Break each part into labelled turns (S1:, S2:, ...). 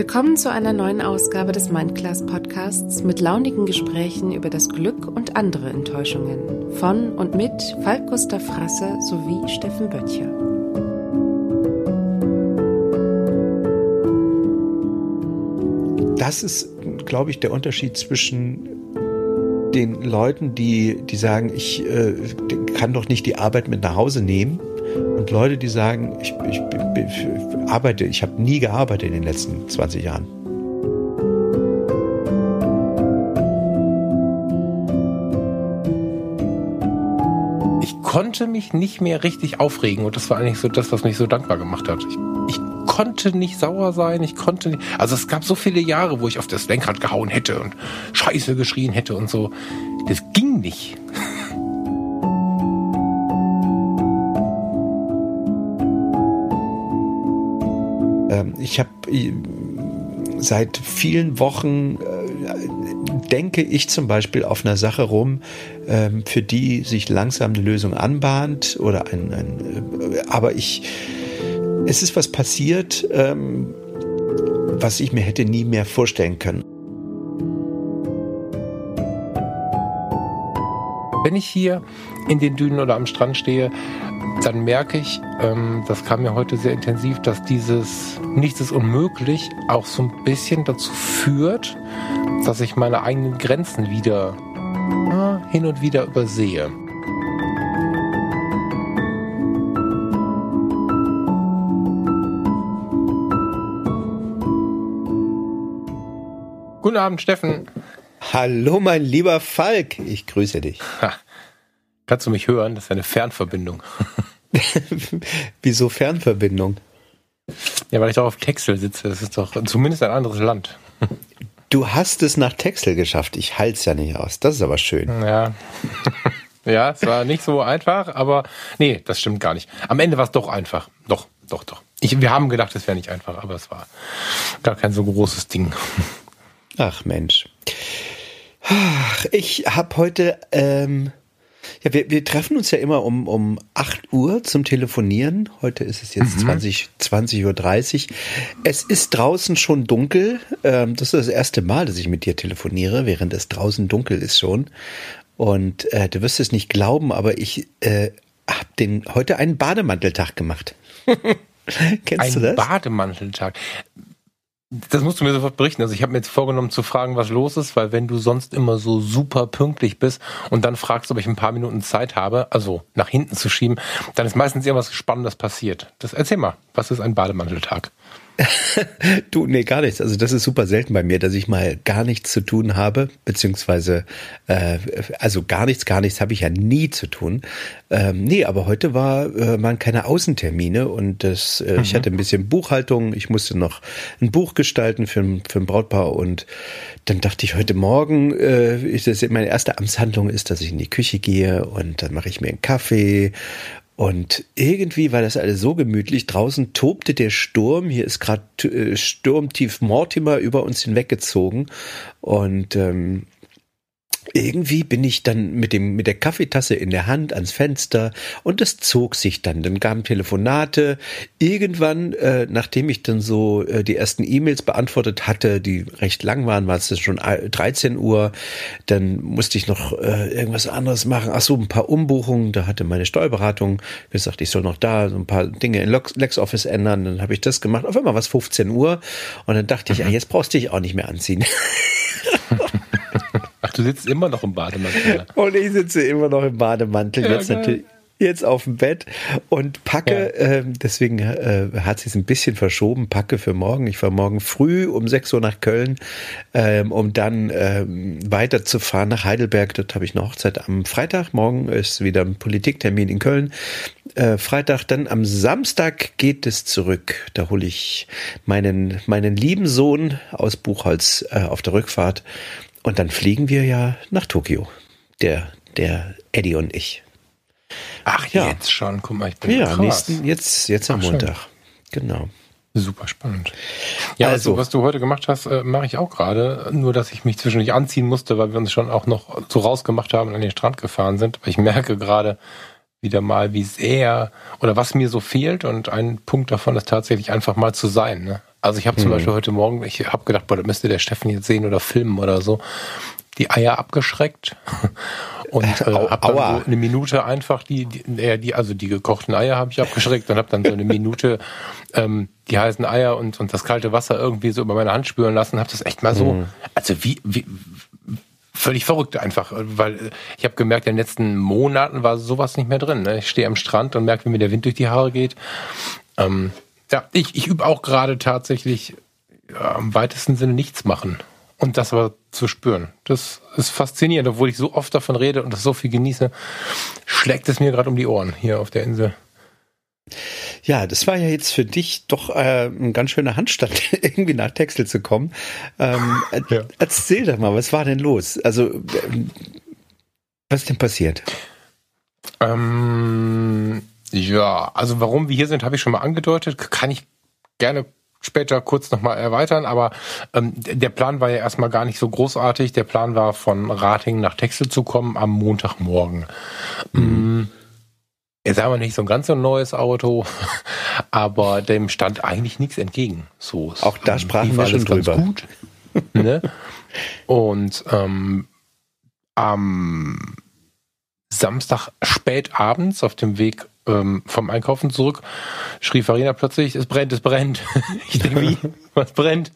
S1: Willkommen zu einer neuen Ausgabe des Mindclass Podcasts mit launigen Gesprächen über das Glück und andere Enttäuschungen von und mit Falk Gustav Frasse sowie Steffen Böttcher.
S2: Das ist, glaube ich, der Unterschied zwischen den Leuten, die, die sagen, ich äh, kann doch nicht die Arbeit mit nach Hause nehmen und Leute, die sagen, ich, ich, ich arbeite, ich habe nie gearbeitet in den letzten 20 Jahren.
S3: Ich konnte mich nicht mehr richtig aufregen und das war eigentlich so das, was mich so dankbar gemacht hat. Ich, ich konnte nicht sauer sein, ich konnte nicht, also es gab so viele Jahre, wo ich auf das Lenkrad gehauen hätte und Scheiße geschrien hätte und so. Das ging nicht.
S2: Ich habe äh, seit vielen Wochen äh, denke ich zum Beispiel auf einer Sache rum, ähm, für die sich langsam eine Lösung anbahnt oder ein, ein äh, aber ich, es ist was passiert, ähm, was ich mir hätte nie mehr vorstellen können.
S3: Wenn ich hier in den Dünen oder am Strand stehe, dann merke ich, ähm, das kam mir heute sehr intensiv, dass dieses Nichts ist unmöglich auch so ein bisschen dazu führt, dass ich meine eigenen Grenzen wieder ja, hin und wieder übersehe. Guten Abend, Steffen.
S2: Hallo, mein lieber Falk. Ich grüße dich. Ha.
S3: Kannst du mich hören? Das ist eine Fernverbindung.
S2: Wieso Fernverbindung?
S3: Ja, weil ich doch auf Texel sitze. Das ist doch zumindest ein anderes Land.
S2: Du hast es nach Texel geschafft. Ich halte es ja nicht aus. Das ist aber schön.
S3: Ja. ja, es war nicht so einfach, aber nee, das stimmt gar nicht. Am Ende war es doch einfach. Doch, doch, doch. Ich, wir haben gedacht, es wäre nicht einfach, aber es war gar kein so großes Ding.
S2: Ach Mensch. Ich habe heute ähm, ja, wir, wir treffen uns ja immer um, um 8 Uhr zum Telefonieren. Heute ist es jetzt mhm. 20, 20 Uhr. 30. Es ist draußen schon dunkel. Ähm, das ist das erste Mal, dass ich mit dir telefoniere, während es draußen dunkel ist schon. Und äh, du wirst es nicht glauben, aber ich äh, habe den heute einen Bademanteltag gemacht.
S3: Kennst Ein du das? Bademanteltag. Das musst du mir sofort berichten. Also ich habe mir jetzt vorgenommen zu fragen, was los ist, weil wenn du sonst immer so super pünktlich bist und dann fragst, ob ich ein paar Minuten Zeit habe, also nach hinten zu schieben, dann ist meistens irgendwas Spannendes passiert. Das erzähl mal, was ist ein Bademanteltag?
S2: Du, nee, gar nichts. Also das ist super selten bei mir, dass ich mal gar nichts zu tun habe, beziehungsweise äh, also gar nichts, gar nichts habe ich ja nie zu tun. Ähm, nee, aber heute war äh, waren keine Außentermine und das, äh, mhm. ich hatte ein bisschen Buchhaltung, ich musste noch ein Buch gestalten für, für ein Brautpaar und dann dachte ich heute Morgen, äh, ist das meine erste Amtshandlung ist, dass ich in die Küche gehe und dann mache ich mir einen Kaffee und irgendwie war das alles so gemütlich. Draußen tobte der Sturm. Hier ist gerade äh, Sturmtief Mortimer über uns hinweggezogen. Und ähm, irgendwie bin ich dann mit dem mit der Kaffeetasse in der Hand ans Fenster und es zog sich dann. Dann gaben Telefonate. Irgendwann, äh, nachdem ich dann so äh, die ersten E-Mails beantwortet hatte, die recht lang waren, war es schon 13 Uhr. Dann musste ich noch äh, irgendwas anderes machen. Ach so, ein paar Umbuchungen. Da hatte meine Steuerberatung gesagt, ich soll noch da so ein paar Dinge in LexOffice ändern. Dann habe ich das gemacht. Auf einmal war es 15 Uhr und dann dachte ich, ja, jetzt brauchst du dich auch nicht mehr anziehen.
S3: Ach, du sitzt immer noch im Bademantel.
S2: Und ich sitze immer noch im Bademantel. Ja, jetzt geil. natürlich jetzt auf dem Bett und packe, ja. äh, deswegen äh, hat sich ein bisschen verschoben, packe für morgen. Ich fahre morgen früh um 6 Uhr nach Köln, ähm, um dann ähm, weiterzufahren nach Heidelberg. Dort habe ich eine Hochzeit am Freitag. Morgen ist wieder ein Politiktermin in Köln. Äh, Freitag, dann am Samstag geht es zurück. Da hole ich meinen, meinen lieben Sohn aus Buchholz äh, auf der Rückfahrt und dann fliegen wir ja nach Tokio. Der, der Eddie und ich.
S3: Ach, ja. jetzt schon. Guck mal, ich bin
S2: Ja, krass. nächsten, jetzt, jetzt am Ach, Montag. Schön. Genau.
S3: Super spannend. Ja, also, also was du heute gemacht hast, äh, mache ich auch gerade. Nur, dass ich mich zwischendurch anziehen musste, weil wir uns schon auch noch so rausgemacht haben und an den Strand gefahren sind. Aber ich merke gerade wieder mal, wie sehr oder was mir so fehlt. Und ein Punkt davon ist tatsächlich einfach mal zu sein. Ne? Also ich habe zum hm. Beispiel heute Morgen, ich habe gedacht, boah, da müsste der Steffen jetzt sehen oder filmen oder so, die Eier abgeschreckt und äh, habe dann so eine Minute einfach die, die, äh, die also die gekochten Eier habe ich abgeschreckt und habe dann so eine Minute ähm, die heißen Eier und und das kalte Wasser irgendwie so über meine Hand spüren lassen, habe das echt mal so, hm. also wie, wie völlig verrückt einfach, weil ich habe gemerkt, in den letzten Monaten war sowas nicht mehr drin. Ne? Ich stehe am Strand und merke, wie mir der Wind durch die Haare geht. Ähm, ja, ich, ich übe auch gerade tatsächlich ja, im weitesten Sinne nichts machen. Und das aber zu spüren. Das ist faszinierend, obwohl ich so oft davon rede und das so viel genieße, schlägt es mir gerade um die Ohren hier auf der Insel.
S2: Ja, das war ja jetzt für dich doch äh, ein ganz schöner Handstand, irgendwie nach Texel zu kommen. Ähm, ja. Erzähl doch mal, was war denn los? Also, äh, was ist denn passiert?
S3: Ähm, ja, also warum wir hier sind, habe ich schon mal angedeutet. Kann ich gerne später kurz nochmal erweitern, aber ähm, der Plan war ja erstmal gar nicht so großartig. Der Plan war, von Rating nach Texel zu kommen am Montagmorgen. Mhm. Jetzt haben wir nicht so ein ganz so neues Auto, aber dem stand eigentlich nichts entgegen. So,
S2: Auch da sprachen wir schon drüber. Gut, ne?
S3: Und ähm, am Samstag spät abends auf dem Weg ähm, vom Einkaufen zurück, schrie Farina plötzlich, es brennt, es brennt. ich denke, wie? Was brennt?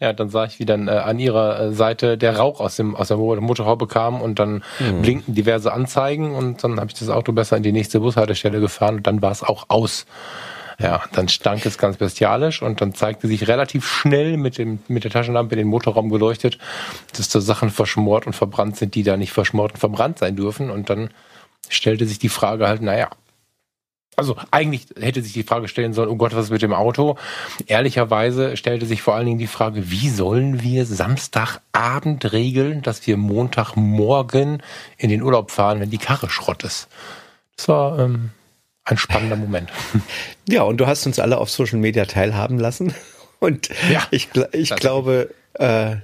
S3: Ja, dann sah ich, wie dann äh, an ihrer äh, Seite der Rauch aus dem aus der Motorhaube kam und dann mhm. blinkten diverse Anzeigen und dann habe ich das Auto besser in die nächste Bushaltestelle gefahren und dann war es auch aus. Ja, dann stank es ganz bestialisch und dann zeigte sich relativ schnell mit dem mit der Taschenlampe in den Motorraum geleuchtet, dass da Sachen verschmort und verbrannt sind, die da nicht verschmort und verbrannt sein dürfen und dann stellte sich die Frage halt, naja, also eigentlich hätte sich die Frage stellen sollen, oh Gott, was ist mit dem Auto? Ehrlicherweise stellte sich vor allen Dingen die Frage, wie sollen wir Samstagabend regeln, dass wir Montagmorgen in den Urlaub fahren, wenn die Karre Schrott ist? Das war ähm, ein spannender Moment.
S2: Ja, und du hast uns alle auf Social Media teilhaben lassen. Und ja, ich, ich glaube, äh,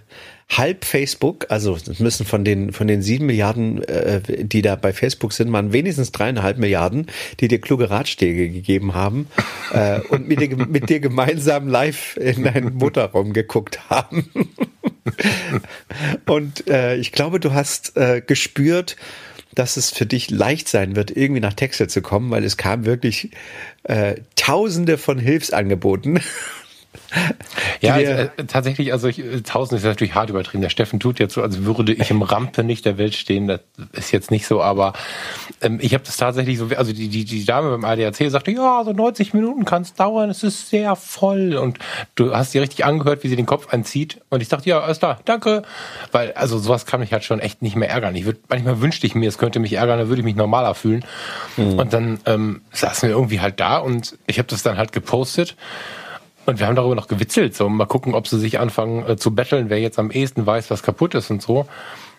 S2: halb Facebook, also es müssen von den von den sieben Milliarden, äh, die da bei Facebook sind, man wenigstens dreieinhalb Milliarden, die dir kluge Ratschläge gegeben haben äh, und mit dir, mit dir gemeinsam live in deinen Motorraum geguckt haben. und äh, ich glaube, du hast äh, gespürt, dass es für dich leicht sein wird, irgendwie nach Texel zu kommen, weil es kam wirklich äh, Tausende von Hilfsangeboten
S3: ja, also, äh, tatsächlich, also ich, tausend ist natürlich hart übertrieben. Der Steffen tut jetzt so, als würde ich im Rampe nicht der Welt stehen. Das ist jetzt nicht so, aber ähm, ich habe das tatsächlich so, also die, die, die Dame beim ADAC sagte, ja, so 90 Minuten kann es dauern, es ist sehr voll. Und du hast dir richtig angehört, wie sie den Kopf anzieht. Und ich dachte, ja, alles klar, danke. Weil, also sowas kann mich halt schon echt nicht mehr ärgern. Ich würde, manchmal wünschte ich mir, es könnte mich ärgern, dann würde ich mich normaler fühlen. Mhm. Und dann ähm, saßen wir irgendwie halt da und ich habe das dann halt gepostet. Und wir haben darüber noch gewitzelt, so mal gucken, ob sie sich anfangen äh, zu betteln, wer jetzt am ehesten weiß, was kaputt ist und so.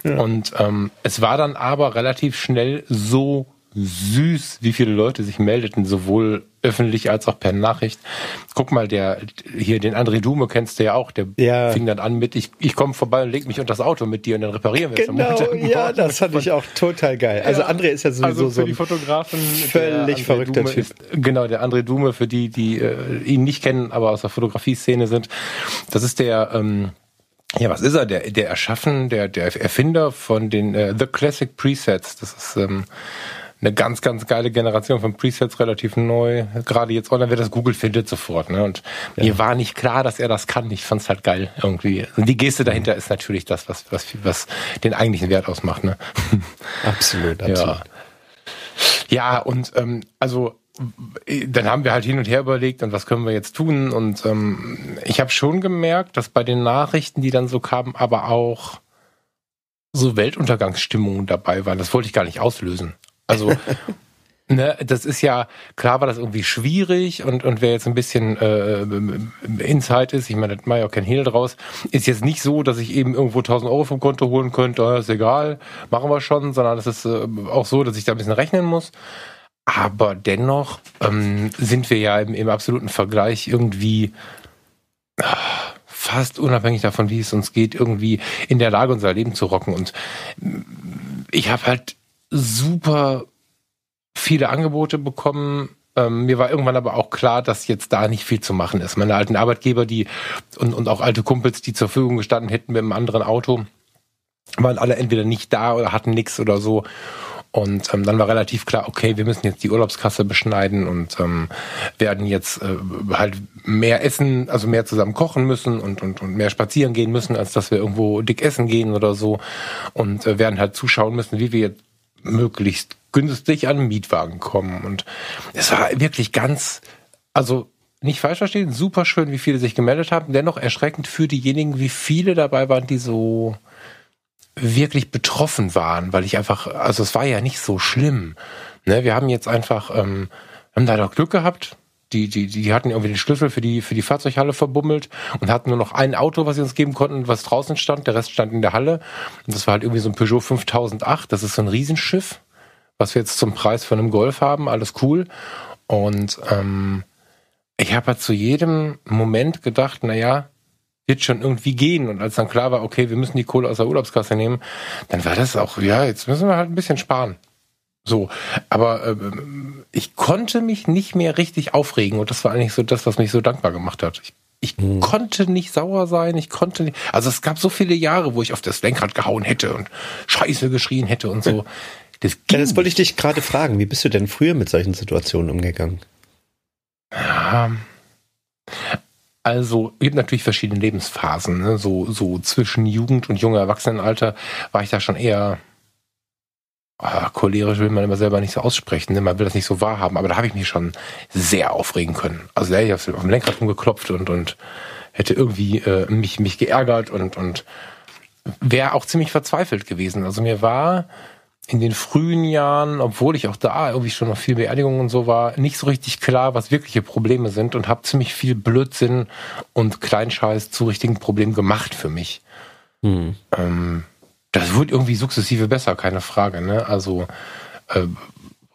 S3: Ja. Und ähm, es war dann aber relativ schnell so süß, wie viele Leute sich meldeten, sowohl öffentlich als auch per Nachricht. Guck mal, der hier den André Dume kennst du ja auch, der ja. fing dann an mit ich ich komme vorbei und leg mich unter das Auto mit dir und dann reparieren wir
S2: es. Genau, ja, das fand ich auch total geil. Also ja, André ist ja sowieso also
S3: für
S2: so
S3: die Fotografen
S2: völlig verrückter
S3: Dume
S2: Typ.
S3: Ist, genau, der André Dume für die die äh, ihn nicht kennen, aber aus der Fotografie-Szene sind. Das ist der ähm, ja, was ist er? Der, der Erschaffen, der, der Erfinder von den äh, The Classic Presets. Das ist ähm, eine ganz, ganz geile Generation von Presets, relativ neu. Gerade jetzt online wird das Google findet sofort. Ne? Und ja. mir war nicht klar, dass er das kann. Ich fand's halt geil irgendwie. Und die Geste dahinter mhm. ist natürlich das, was, was, was den eigentlichen Wert ausmacht. Ne?
S2: Absolut, absolut.
S3: Ja, ja und ähm, also dann haben wir halt hin und her überlegt und was können wir jetzt tun und ähm, ich habe schon gemerkt, dass bei den Nachrichten, die dann so kamen, aber auch so Weltuntergangsstimmungen dabei waren. Das wollte ich gar nicht auslösen. Also, ne, das ist ja, klar war das irgendwie schwierig und, und wer jetzt ein bisschen äh, Insight ist, ich meine, das mache ich auch kein Hehl draus, ist jetzt nicht so, dass ich eben irgendwo 1000 Euro vom Konto holen könnte, oh, ist egal, machen wir schon, sondern es ist äh, auch so, dass ich da ein bisschen rechnen muss. Aber dennoch ähm, sind wir ja im, im absoluten Vergleich irgendwie fast unabhängig davon, wie es uns geht, irgendwie in der Lage, unser Leben zu rocken. Und ich habe halt super viele Angebote bekommen, Ähm, mir war irgendwann aber auch klar, dass jetzt da nicht viel zu machen ist. Meine alten Arbeitgeber, die und, und auch alte Kumpels, die zur Verfügung gestanden hätten mit einem anderen Auto, waren alle entweder nicht da oder hatten nichts oder so. Und ähm, dann war relativ klar, okay, wir müssen jetzt die Urlaubskasse beschneiden und ähm, werden jetzt äh, halt mehr essen, also mehr zusammen kochen müssen und, und, und mehr spazieren gehen müssen, als dass wir irgendwo dick essen gehen oder so. Und äh, werden halt zuschauen müssen, wie wir jetzt möglichst günstig an Mietwagen kommen. Und es war wirklich ganz, also nicht falsch verstehen, super schön, wie viele sich gemeldet haben. Dennoch erschreckend für diejenigen, wie viele dabei waren, die so wirklich betroffen waren, weil ich einfach, also es war ja nicht so schlimm. Ne, wir haben jetzt einfach, ähm, haben da doch Glück gehabt. Die, die, die hatten irgendwie den Schlüssel für die, für die Fahrzeughalle verbummelt und hatten nur noch ein Auto, was sie uns geben konnten, was draußen stand. Der Rest stand in der Halle. Und das war halt irgendwie so ein Peugeot 5008. Das ist so ein Riesenschiff, was wir jetzt zum Preis von einem Golf haben. Alles cool. Und ähm, ich habe halt zu jedem Moment gedacht, na ja, wird schon irgendwie gehen. Und als dann klar war, okay, wir müssen die Kohle aus der Urlaubskasse nehmen, dann war das auch, ja, jetzt müssen wir halt ein bisschen sparen. So, aber äh, ich konnte mich nicht mehr richtig aufregen und das war eigentlich so das, was mich so dankbar gemacht hat. Ich, ich hm. konnte nicht sauer sein, ich konnte nicht, also es gab so viele Jahre, wo ich auf das Lenkrad gehauen hätte und Scheiße geschrien hätte und so.
S2: Das, ja, das wollte ich dich gerade fragen. Wie bist du denn früher mit solchen Situationen umgegangen?
S3: Ja, also, es gibt natürlich verschiedene Lebensphasen. Ne? So, so zwischen Jugend und junger Erwachsenenalter war ich da schon eher oh, cholerisch, will man immer selber nicht so aussprechen. Ne? Man will das nicht so wahrhaben, aber da habe ich mich schon sehr aufregen können. Also da hätte ich auf dem Lenkrad rumgeklopft und, und hätte irgendwie äh, mich, mich geärgert und, und wäre auch ziemlich verzweifelt gewesen. Also mir war in den frühen Jahren, obwohl ich auch da irgendwie schon noch viel Beerdigung und so war, nicht so richtig klar, was wirkliche Probleme sind und habe ziemlich viel Blödsinn und Kleinscheiß zu richtigen Problemen gemacht für mich. Hm. Ähm, das wird irgendwie sukzessive besser, keine Frage. Ne? Also äh,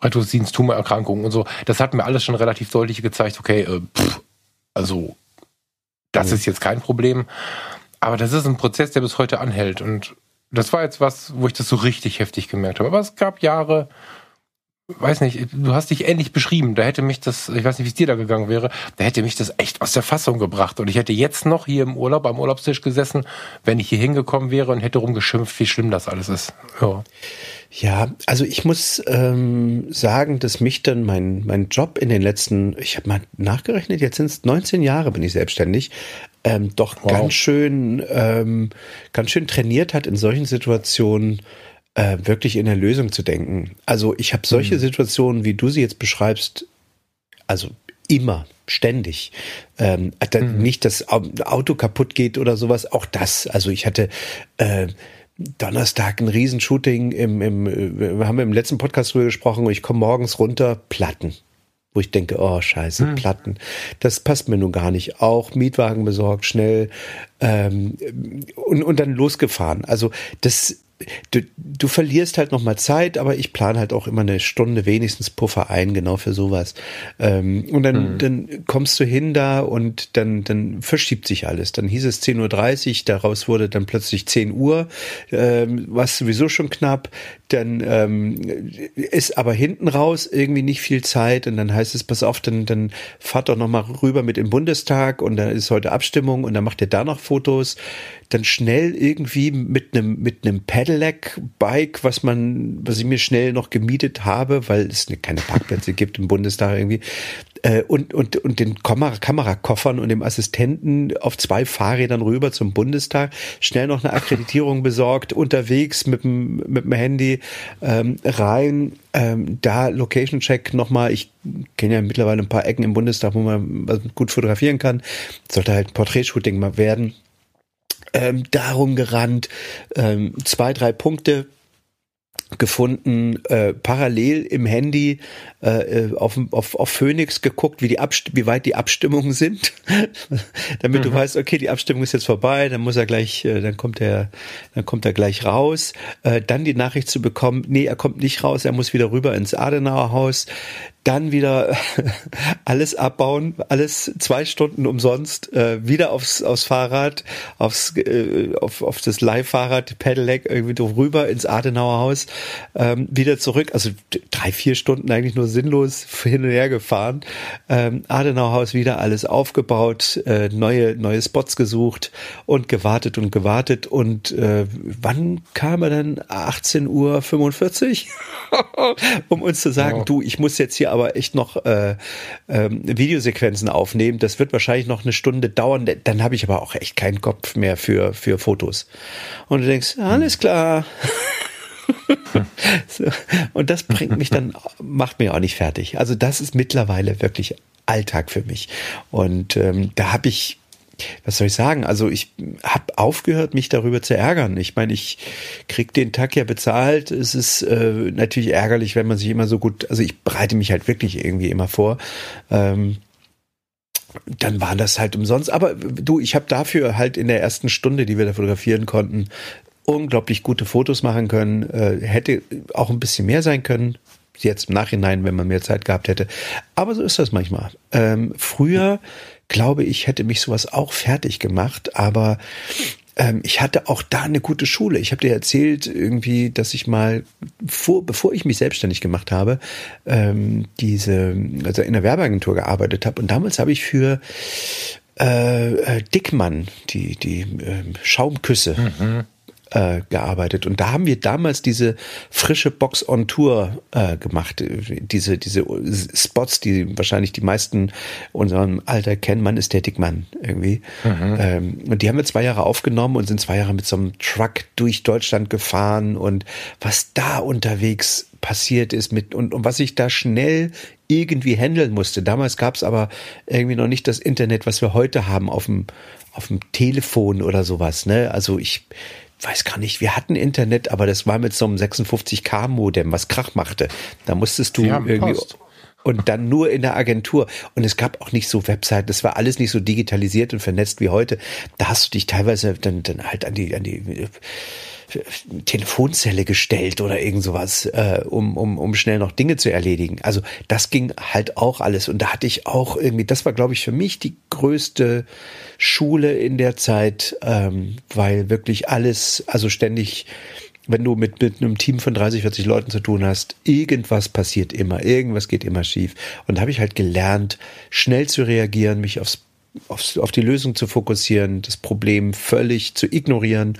S3: Retosins Tumorerkrankungen und so, das hat mir alles schon relativ deutlich gezeigt, okay, äh, pff, also das hm. ist jetzt kein Problem. Aber das ist ein Prozess, der bis heute anhält und das war jetzt was, wo ich das so richtig heftig gemerkt habe. Aber es gab Jahre, weiß nicht, du hast dich ähnlich beschrieben. Da hätte mich das, ich weiß nicht, wie es dir da gegangen wäre, da hätte mich das echt aus der Fassung gebracht. Und ich hätte jetzt noch hier im Urlaub am Urlaubstisch gesessen, wenn ich hier hingekommen wäre und hätte rumgeschimpft, wie schlimm das alles ist.
S2: Ja. Ja, also ich muss ähm, sagen, dass mich dann mein, mein Job in den letzten, ich habe mal nachgerechnet, jetzt sind es 19 Jahre bin ich selbstständig, ähm, doch wow. ganz schön, ähm, ganz schön trainiert hat, in solchen Situationen äh, wirklich in der Lösung zu denken. Also ich habe solche mhm. Situationen, wie du sie jetzt beschreibst, also immer, ständig. Ähm, mhm. Nicht, dass Auto kaputt geht oder sowas, auch das. Also ich hatte äh, Donnerstag ein Riesenshooting im, im, äh, wir haben im letzten Podcast drüber gesprochen und ich komme morgens runter, Platten wo ich denke, oh scheiße, hm. Platten, das passt mir nun gar nicht. Auch Mietwagen besorgt, schnell ähm, und, und dann losgefahren. Also das du, du verlierst halt nochmal Zeit, aber ich plane halt auch immer eine Stunde wenigstens Puffer ein, genau für sowas. Ähm, und dann, mhm. dann kommst du hin da und dann, dann verschiebt sich alles. Dann hieß es 10.30 Uhr, daraus wurde dann plötzlich 10 Uhr, ähm, was sowieso schon knapp. Dann ähm, ist aber hinten raus irgendwie nicht viel Zeit und dann heißt es, pass auf, dann, dann fahrt doch nochmal rüber mit im Bundestag und da ist heute Abstimmung und dann macht ihr da noch Fotos dann schnell irgendwie mit einem mit einem Pedelec-Bike, was man, was ich mir schnell noch gemietet habe, weil es keine Parkplätze gibt im Bundestag irgendwie, äh, und, und, und den Kamera Kamerakoffern und dem Assistenten auf zwei Fahrrädern rüber zum Bundestag, schnell noch eine Akkreditierung besorgt, unterwegs mit dem, mit dem Handy ähm, rein, ähm, da Location Check nochmal, ich kenne ja mittlerweile ein paar Ecken im Bundestag, wo man gut fotografieren kann, sollte halt ein Porträtshooting mal werden. Ähm, darum gerannt, ähm, zwei, drei Punkte gefunden, äh, parallel im Handy äh, äh auf, auf, auf Phoenix geguckt, wie, die Abst wie weit die Abstimmungen sind, damit mhm. du weißt, okay, die Abstimmung ist jetzt vorbei, dann muss er gleich, äh, dann kommt er, dann kommt er gleich raus, äh, dann die Nachricht zu bekommen, nee, er kommt nicht raus, er muss wieder rüber ins Adenauer Haus, dann wieder alles abbauen, alles zwei Stunden umsonst, äh, wieder aufs, aufs Fahrrad, aufs, äh, auf, auf das Leihfahrrad, Pedelec irgendwie rüber ins Adenauer Haus, ähm, wieder zurück, also drei, vier Stunden eigentlich nur sinnlos hin und her gefahren, ähm, Adenauer Haus wieder alles aufgebaut, äh, neue, neue Spots gesucht und gewartet und gewartet und äh, wann kam er dann? 18 Uhr 45? um uns zu sagen, oh. du, ich muss jetzt hier aber echt noch äh, äh, Videosequenzen aufnehmen. Das wird wahrscheinlich noch eine Stunde dauern. Dann habe ich aber auch echt keinen Kopf mehr für, für Fotos. Und du denkst, alles klar. so. Und das bringt mich dann, macht mir auch nicht fertig. Also das ist mittlerweile wirklich Alltag für mich. Und ähm, da habe ich was soll ich sagen? Also ich habe aufgehört, mich darüber zu ärgern. Ich meine, ich krieg den Tag ja bezahlt. Es ist äh, natürlich ärgerlich, wenn man sich immer so gut, also ich bereite mich halt wirklich irgendwie immer vor. Ähm, dann war das halt umsonst. Aber du, ich habe dafür halt in der ersten Stunde, die wir da fotografieren konnten, unglaublich gute Fotos machen können. Äh, hätte auch ein bisschen mehr sein können. Jetzt im Nachhinein, wenn man mehr Zeit gehabt hätte. Aber so ist das manchmal. Ähm, früher glaube ich, hätte mich sowas auch fertig gemacht, aber ähm, ich hatte auch da eine gute Schule. Ich habe dir erzählt, irgendwie, dass ich mal vor, bevor ich mich selbstständig gemacht habe, ähm, diese, also in der Werbeagentur gearbeitet habe. Und damals habe ich für äh, äh Dickmann, die, die äh, Schaumküsse, mhm äh, gearbeitet. Und da haben wir damals diese frische Box on Tour äh, gemacht. Diese, diese Spots, die wahrscheinlich die meisten unserem Alter kennen. Man ist der Dickmann irgendwie. Mhm. Ähm, und die haben wir zwei Jahre aufgenommen und sind zwei Jahre mit so einem Truck durch Deutschland gefahren. Und was da unterwegs passiert ist mit und, und was ich da schnell irgendwie handeln musste. Damals gab es aber irgendwie noch nicht das Internet, was wir heute haben auf dem auf dem Telefon oder sowas. Ne? Also ich weiß gar nicht, wir hatten Internet, aber das war mit so einem 56k Modem, was Krach machte. Da musstest du irgendwie Post. und dann nur in der Agentur und es gab auch nicht so Webseiten, das war alles nicht so digitalisiert und vernetzt wie heute. Da hast du dich teilweise dann dann halt an die an die Telefonzelle gestellt oder irgend sowas, äh, um, um, um schnell noch Dinge zu erledigen. Also das ging halt auch alles. Und da hatte ich auch irgendwie, das war, glaube ich, für mich die größte Schule in der Zeit, ähm, weil wirklich alles, also ständig wenn du mit, mit einem Team von 30, 40 Leuten zu tun hast, irgendwas passiert immer, irgendwas geht immer schief. Und da habe ich halt gelernt, schnell zu reagieren, mich aufs, aufs, auf die Lösung zu fokussieren, das Problem völlig zu ignorieren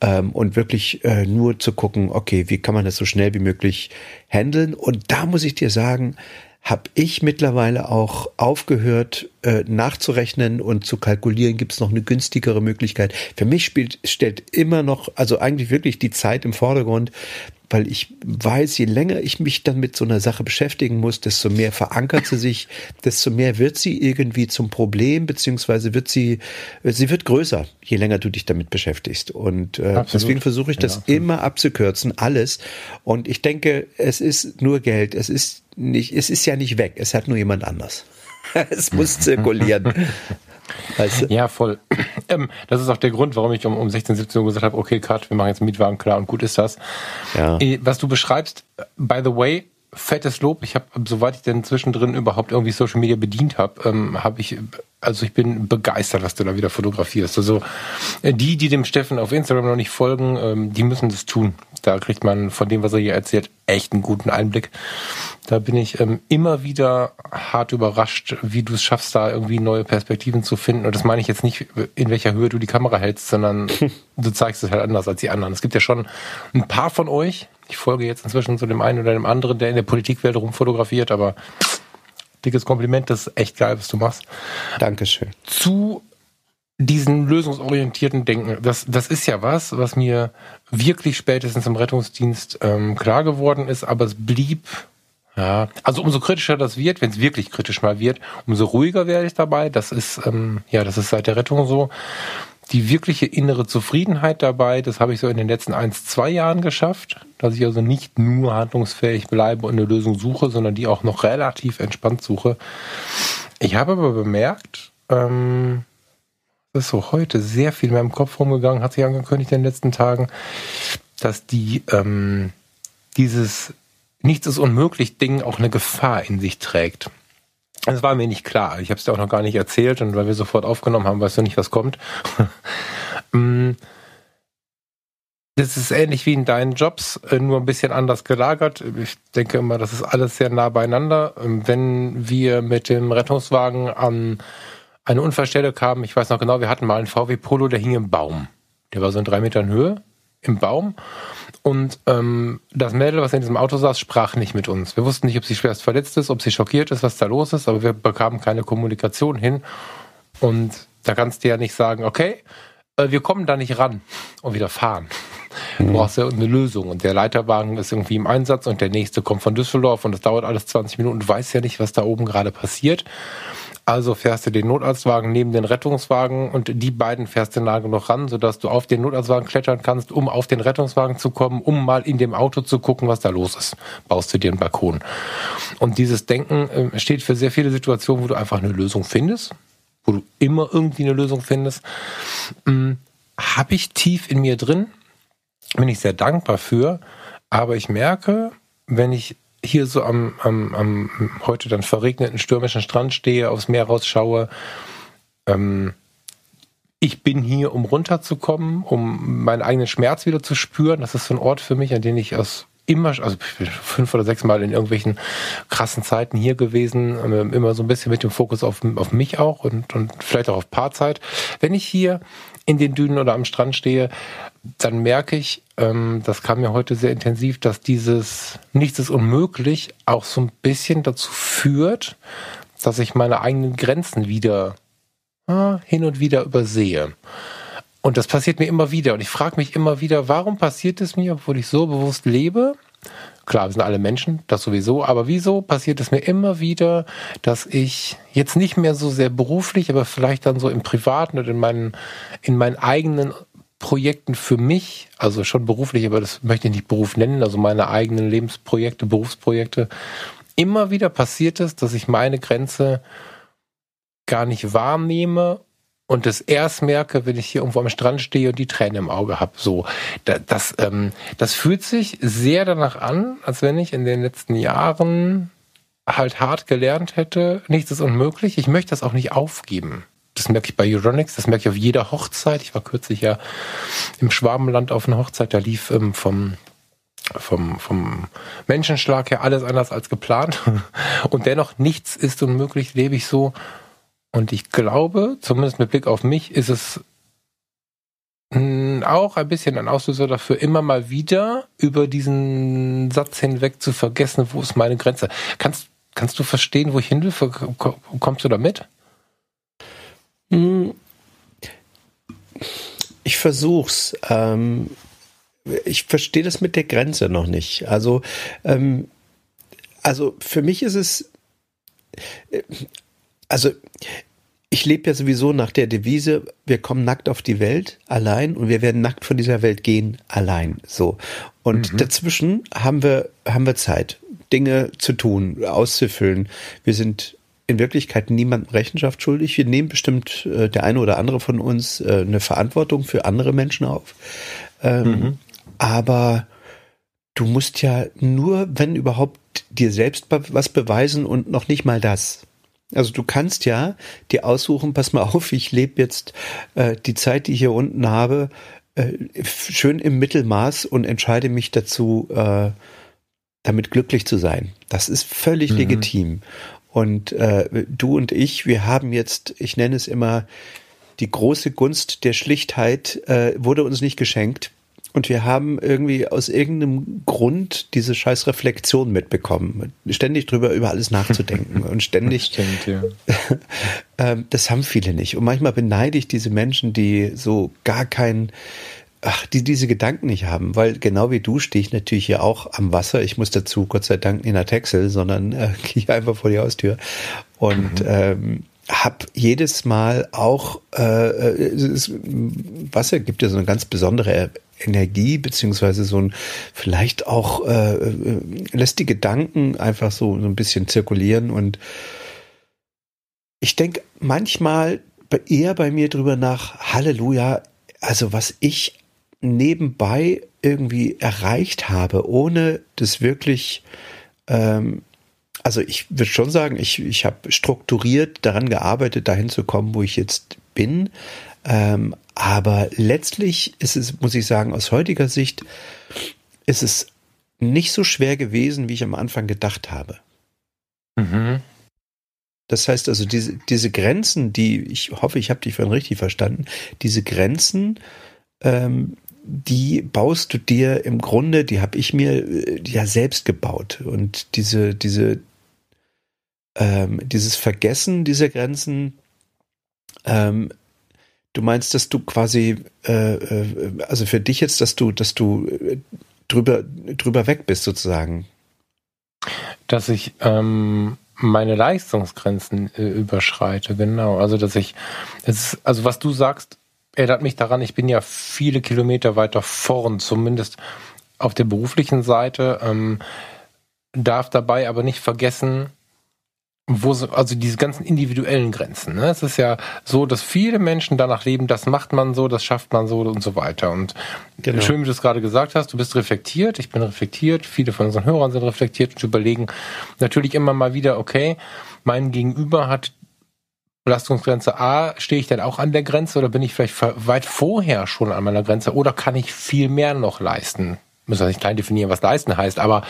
S2: ähm, und wirklich äh, nur zu gucken, okay, wie kann man das so schnell wie möglich handeln? Und da muss ich dir sagen, habe ich mittlerweile auch aufgehört äh, nachzurechnen und zu kalkulieren, gibt es noch eine günstigere Möglichkeit. Für mich spielt, stellt immer noch, also eigentlich wirklich die Zeit im Vordergrund, weil ich weiß, je länger ich mich dann mit so einer Sache beschäftigen muss, desto mehr verankert sie sich, desto mehr wird sie irgendwie zum Problem, beziehungsweise wird sie, sie wird größer, je länger du dich damit beschäftigst. Und äh, deswegen versuche ich das ja, immer abzukürzen, alles. Und ich denke, es ist nur Geld, es ist nicht, es ist ja nicht weg, es hat nur jemand anders. es muss zirkulieren.
S3: Weißt du? Ja, voll. Ähm, das ist auch der Grund, warum ich um, um 16, 17 Uhr gesagt habe, okay, Cut, wir machen jetzt einen Mietwagen klar und gut ist das. Ja. Äh, was du beschreibst, by the way, fettes Lob. Ich habe, soweit ich denn zwischendrin überhaupt irgendwie Social Media bedient habe, ähm, habe ich, also ich bin begeistert, was du da wieder fotografierst. Also äh, die, die dem Steffen auf Instagram noch nicht folgen, ähm, die müssen das tun. Da kriegt man von dem, was er hier erzählt, echt einen guten Einblick. Da bin ich ähm, immer wieder hart überrascht, wie du es schaffst, da irgendwie neue Perspektiven zu finden. Und das meine ich jetzt nicht, in welcher Höhe du die Kamera hältst, sondern du zeigst es halt anders als die anderen. Es gibt ja schon ein paar von euch. Ich folge jetzt inzwischen zu dem einen oder dem anderen, der in der Politikwelt rumfotografiert, aber dickes Kompliment, das ist echt geil, was du machst.
S2: Dankeschön.
S3: Zu diesen lösungsorientierten Denken, das, das ist ja was, was mir wirklich spätestens im Rettungsdienst ähm, klar geworden ist, aber es blieb, ja, also umso kritischer das wird, wenn es wirklich kritisch mal wird, umso ruhiger werde ich dabei. Das ist, ähm, ja, das ist seit der Rettung so. Die wirkliche innere Zufriedenheit dabei, das habe ich so in den letzten eins, zwei Jahren geschafft, dass ich also nicht nur handlungsfähig bleibe und eine Lösung suche, sondern die auch noch relativ entspannt suche. Ich habe aber bemerkt, ähm, das ist so heute sehr viel in meinem Kopf rumgegangen, hat sich angekündigt in den letzten Tagen, dass die ähm, dieses nichts ist unmöglich Ding auch eine Gefahr in sich trägt. Das war mir nicht klar. Ich habe es dir auch noch gar nicht erzählt und weil wir sofort aufgenommen haben, weißt du nicht, was kommt. Mm. das ist ähnlich wie in deinen Jobs, äh, nur ein bisschen anders gelagert. Ich denke immer, das ist alles sehr nah beieinander. Ähm, wenn wir mit dem Rettungswagen an eine Unfallstelle kamen, ich weiß noch genau, wir hatten mal einen VW Polo, der hing im Baum. Der war so in drei Metern Höhe im Baum. Und ähm, das Mädel, was in diesem Auto saß, sprach nicht mit uns. Wir wussten nicht, ob sie schwerst verletzt ist, ob sie schockiert ist, was da los ist, aber wir bekamen keine Kommunikation hin. Und da kannst du ja nicht sagen, okay, wir kommen da nicht ran und wieder fahren. Du mhm. brauchst ja eine Lösung. Und der Leiterwagen ist irgendwie im Einsatz und der nächste kommt von Düsseldorf und das dauert alles 20 Minuten. Du weißt ja nicht, was da oben gerade passiert. Also fährst du den Notarztwagen neben den Rettungswagen und die beiden fährst du nah genug ran, sodass du auf den Notarztwagen klettern kannst, um auf den Rettungswagen zu kommen, um mal in dem Auto zu gucken, was da los ist. Baust du dir einen Balkon. Und dieses Denken äh, steht für sehr viele Situationen, wo du einfach eine Lösung findest, wo du immer irgendwie eine Lösung findest. Hm, Habe ich tief in mir drin, bin ich sehr dankbar für, aber ich merke, wenn ich hier so am, am, am heute dann verregneten stürmischen Strand stehe, aufs Meer rausschaue. Ähm, ich bin hier, um runterzukommen, um meinen eigenen Schmerz wieder zu spüren. Das ist so ein Ort für mich, an den ich aus immer, also fünf oder sechs Mal in irgendwelchen krassen Zeiten hier gewesen, ähm, immer so ein bisschen mit dem Fokus auf, auf mich auch und, und vielleicht auch auf Paarzeit. Wenn ich hier in den Dünen oder am Strand stehe, dann merke ich, ähm, das kam mir heute sehr intensiv, dass dieses Nichts ist unmöglich auch so ein bisschen dazu führt, dass ich meine eigenen Grenzen wieder äh, hin und wieder übersehe. Und das passiert mir immer wieder. Und ich frage mich immer wieder, warum passiert es mir, obwohl ich so bewusst lebe? Klar, wir sind alle Menschen, das sowieso, aber wieso passiert es mir immer wieder, dass ich jetzt nicht mehr so sehr beruflich, aber vielleicht dann so im Privaten oder in meinen, in meinen eigenen Projekten für mich, also schon beruflich, aber das möchte ich nicht Beruf nennen, also meine eigenen Lebensprojekte, Berufsprojekte, immer wieder passiert ist, dass ich meine Grenze gar nicht wahrnehme und das erst merke, wenn ich hier irgendwo am Strand stehe und die Tränen im Auge habe. So, das, das, ähm, das fühlt sich sehr danach an, als wenn ich in den letzten Jahren halt hart gelernt hätte, nichts ist unmöglich. Ich möchte das auch nicht aufgeben. Das merke ich bei Euronics, das merke ich auf jeder Hochzeit. Ich war kürzlich ja im Schwabenland auf einer Hochzeit, da lief ähm, vom vom, vom Menschenschlag her alles anders als geplant. Und dennoch nichts ist unmöglich, lebe ich so. Und ich glaube, zumindest mit Blick auf mich, ist es hm, auch ein bisschen ein Auslöser dafür, immer mal wieder über diesen Satz hinweg zu vergessen, wo ist meine Grenze. Kannst, kannst du verstehen, wo ich hin will? Kommst du da mit?
S2: Hm. Ich versuch's. Ähm, ich verstehe das mit der Grenze noch nicht. Also, ähm, also für mich ist es, äh, also ich lebe ja sowieso nach der Devise, wir kommen nackt auf die Welt allein und wir werden nackt von dieser Welt gehen allein. So. Und mhm. dazwischen haben wir, haben wir Zeit, Dinge zu tun, auszufüllen. Wir sind in Wirklichkeit niemandem Rechenschaft schuldig. Wir nehmen bestimmt äh, der eine oder andere von uns äh, eine Verantwortung für andere Menschen auf. Ähm, mhm. Aber du musst ja nur, wenn überhaupt, dir selbst was beweisen und noch nicht mal das. Also du kannst ja dir aussuchen, pass mal auf, ich lebe jetzt äh, die Zeit, die ich hier unten habe, äh, schön im Mittelmaß und entscheide mich dazu, äh, damit glücklich zu sein. Das ist völlig mhm. legitim. Und äh, du und ich, wir haben jetzt, ich nenne es immer, die große Gunst der Schlichtheit äh, wurde uns nicht geschenkt. Und wir haben irgendwie aus irgendeinem Grund diese scheiß Reflexion mitbekommen. Ständig drüber über alles nachzudenken und ständig. Stimmt, ja. Ähm, das haben viele nicht. Und manchmal beneide ich diese Menschen, die so gar kein, ach, die diese Gedanken nicht haben, weil genau wie du stehe ich natürlich hier auch am Wasser. Ich muss dazu Gott sei Dank nicht in der Texel, sondern äh, gehe einfach vor die Haustür. Und mhm. ähm, habe jedes Mal auch, äh, äh es, Wasser gibt ja so eine ganz besondere Energie, beziehungsweise so ein, vielleicht auch, äh, äh, lässt die Gedanken einfach so, so ein bisschen zirkulieren und ich denke manchmal eher bei mir drüber nach, Halleluja, also was ich nebenbei irgendwie erreicht habe, ohne das wirklich ähm, also ich würde schon sagen, ich, ich habe strukturiert daran gearbeitet, dahin zu kommen, wo ich jetzt bin. Ähm, aber letztlich ist es, muss ich sagen, aus heutiger Sicht ist es nicht so schwer gewesen, wie ich am Anfang gedacht habe. Mhm. Das heißt also, diese, diese Grenzen, die, ich hoffe, ich habe dich vorhin richtig verstanden, diese Grenzen, ähm, die baust du dir im Grunde, die habe ich mir äh, ja selbst gebaut. Und diese, diese, ähm, dieses Vergessen dieser Grenzen, ähm, du meinst, dass du quasi, äh, äh, also für dich jetzt, dass du, dass du äh, drüber, drüber weg bist sozusagen.
S3: Dass ich ähm, meine Leistungsgrenzen äh, überschreite, genau. Also dass ich, es, also was du sagst, erinnert mich daran, ich bin ja viele Kilometer weiter vorn, zumindest auf der beruflichen Seite, ähm, darf dabei aber nicht vergessen, wo so, also diese ganzen individuellen Grenzen. Ne? Es ist ja so, dass viele Menschen danach leben, das macht man so, das schafft man so und so weiter. Und genau. schön, wie du es gerade gesagt hast, du bist reflektiert, ich bin reflektiert, viele von unseren Hörern sind reflektiert und überlegen natürlich immer mal wieder, okay, mein Gegenüber hat Belastungsgrenze A, stehe ich dann auch an der Grenze oder bin ich vielleicht weit vorher schon an meiner Grenze oder kann ich viel mehr noch leisten? Müssen wir nicht klein definieren, was leisten heißt, aber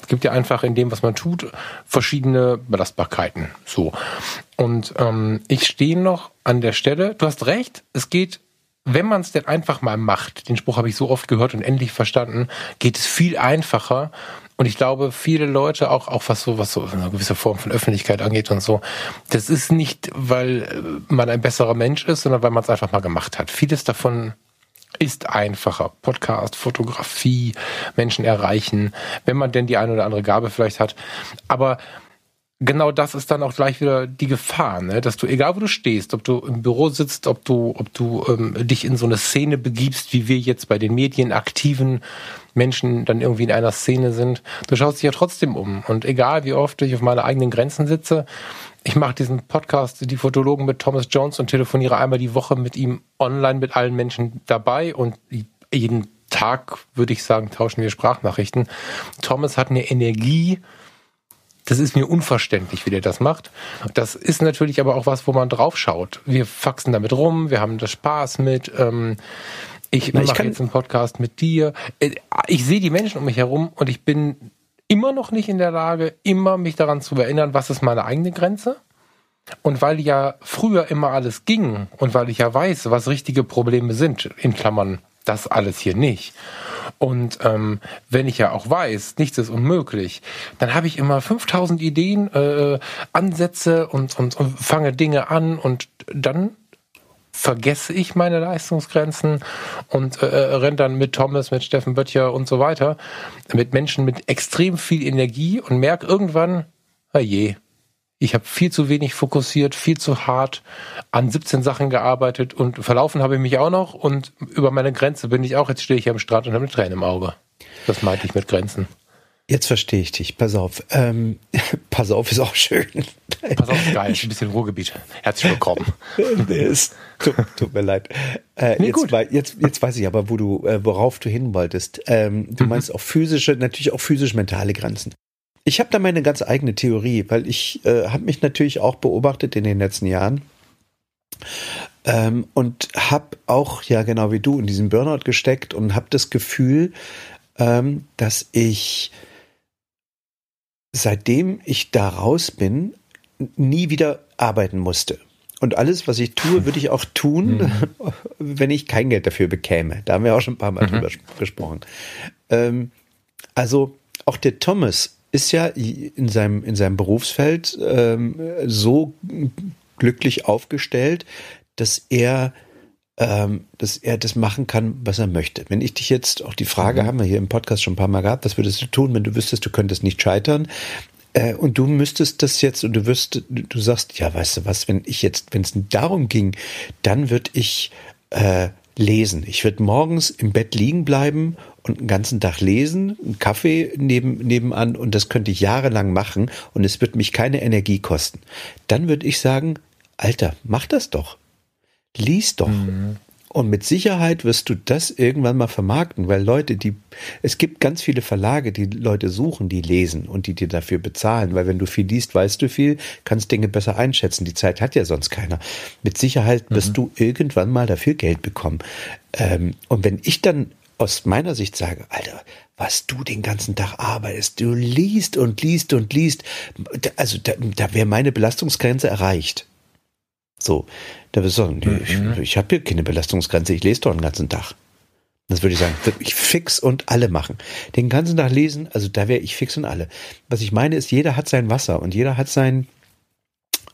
S3: es gibt ja einfach in dem, was man tut, verschiedene Belastbarkeiten. So. Und ähm, ich stehe noch an der Stelle, du hast recht, es geht wenn man es denn einfach mal macht, den Spruch habe ich so oft gehört und endlich verstanden, geht es viel einfacher und ich glaube, viele Leute, auch, auch was so, was so eine gewisse Form von Öffentlichkeit angeht und so, das ist nicht, weil äh, man ein besserer Mensch ist, sondern weil man es einfach mal gemacht hat. Vieles davon ist einfacher. Podcast, Fotografie, Menschen erreichen, wenn man denn die eine oder andere Gabe vielleicht hat. Aber genau das ist dann auch gleich wieder die Gefahr, ne? dass du, egal wo du stehst, ob du im Büro sitzt, ob du, ob du ähm, dich in so eine Szene begibst, wie wir jetzt bei den medienaktiven Menschen dann irgendwie in einer Szene sind, du schaust dich ja trotzdem um. Und egal wie oft ich auf meine eigenen Grenzen sitze, ich mache diesen Podcast, die Fotologen mit Thomas Jones und telefoniere einmal die Woche mit ihm online mit allen Menschen dabei und jeden Tag, würde ich sagen, tauschen wir Sprachnachrichten. Thomas hat eine Energie, das ist mir unverständlich, wie der das macht. Das ist natürlich aber auch was, wo man drauf schaut. Wir faxen damit rum, wir haben da Spaß mit. Ähm, ich mache jetzt einen Podcast mit dir. Äh, ich sehe die Menschen um mich herum und ich bin immer noch nicht in der Lage, immer mich daran zu erinnern, was ist meine eigene Grenze. Und weil ja früher immer alles ging und weil ich ja weiß, was richtige Probleme sind, in Klammern das alles hier nicht. Und ähm, wenn ich ja auch weiß, nichts ist unmöglich, dann habe ich immer 5000 Ideen, äh, Ansätze und, und, und fange Dinge an und dann vergesse ich meine Leistungsgrenzen und äh, renne dann mit Thomas, mit Steffen Böttcher und so weiter, mit Menschen mit extrem viel Energie und merke irgendwann, ah je, ich habe viel zu wenig fokussiert, viel zu hart an 17 Sachen gearbeitet und verlaufen habe ich mich auch noch und über meine Grenze bin ich auch. Jetzt stehe ich am Strand und habe eine Träne im Auge. Das meinte ich mit Grenzen.
S2: Jetzt verstehe ich dich. Pass auf. Ähm, pass auf ist auch schön.
S3: Pass auf, geil. Ein bisschen Ruhrgebiet. Herzlich willkommen.
S2: ist, tut, tut, mir leid. Äh, nee, jetzt, jetzt, jetzt weiß ich aber, wo du, äh, worauf du hin wolltest. Ähm, du mhm. meinst auch physische, natürlich auch physisch-mentale Grenzen. Ich habe da meine ganz eigene Theorie, weil ich äh, habe mich natürlich auch beobachtet in den letzten Jahren ähm, und habe auch, ja genau wie du, in diesen Burnout gesteckt und habe das Gefühl, ähm, dass ich seitdem ich da raus bin, nie wieder arbeiten musste. Und alles, was ich tue, würde ich auch tun, mhm. wenn ich kein Geld dafür bekäme. Da haben wir auch schon ein paar Mal mhm. drüber gesprochen. Ähm, also auch der Thomas ist ja in seinem, in seinem Berufsfeld ähm, so glücklich aufgestellt, dass er, ähm, dass er das machen kann, was er möchte. Wenn ich dich jetzt, auch die Frage mhm. haben wir hier im Podcast schon ein paar Mal gehabt, was würdest du tun, wenn du wüsstest, du könntest nicht scheitern? Äh, und du müsstest das jetzt, und du wirst, du sagst, ja, weißt du was, wenn ich jetzt, wenn es darum ging, dann würde ich äh, lesen. Ich würde morgens im Bett liegen bleiben und einen ganzen Tag lesen, einen Kaffee neben, nebenan und das könnte ich jahrelang machen und es wird mich keine Energie kosten. Dann würde ich sagen, Alter, mach das doch. Lies doch. Mhm. Und mit Sicherheit wirst du das irgendwann mal vermarkten, weil Leute, die, es gibt ganz viele Verlage, die Leute suchen, die lesen und die dir dafür bezahlen, weil wenn du viel liest, weißt du viel, kannst Dinge besser einschätzen. Die Zeit hat ja sonst keiner. Mit Sicherheit wirst mhm. du irgendwann mal dafür Geld bekommen. Ähm, und wenn ich dann aus meiner Sicht sage, Alter, was du den ganzen Tag arbeitest, du liest und liest und liest, also da, da wäre meine Belastungsgrenze erreicht. So, da wirst du sagen, mhm. ich, ich habe hier keine Belastungsgrenze, ich lese doch den ganzen Tag. Das würde ich sagen, würde ich fix und alle machen. Den ganzen Tag lesen, also da wäre ich fix und alle. Was ich meine ist, jeder hat sein Wasser und jeder hat sein,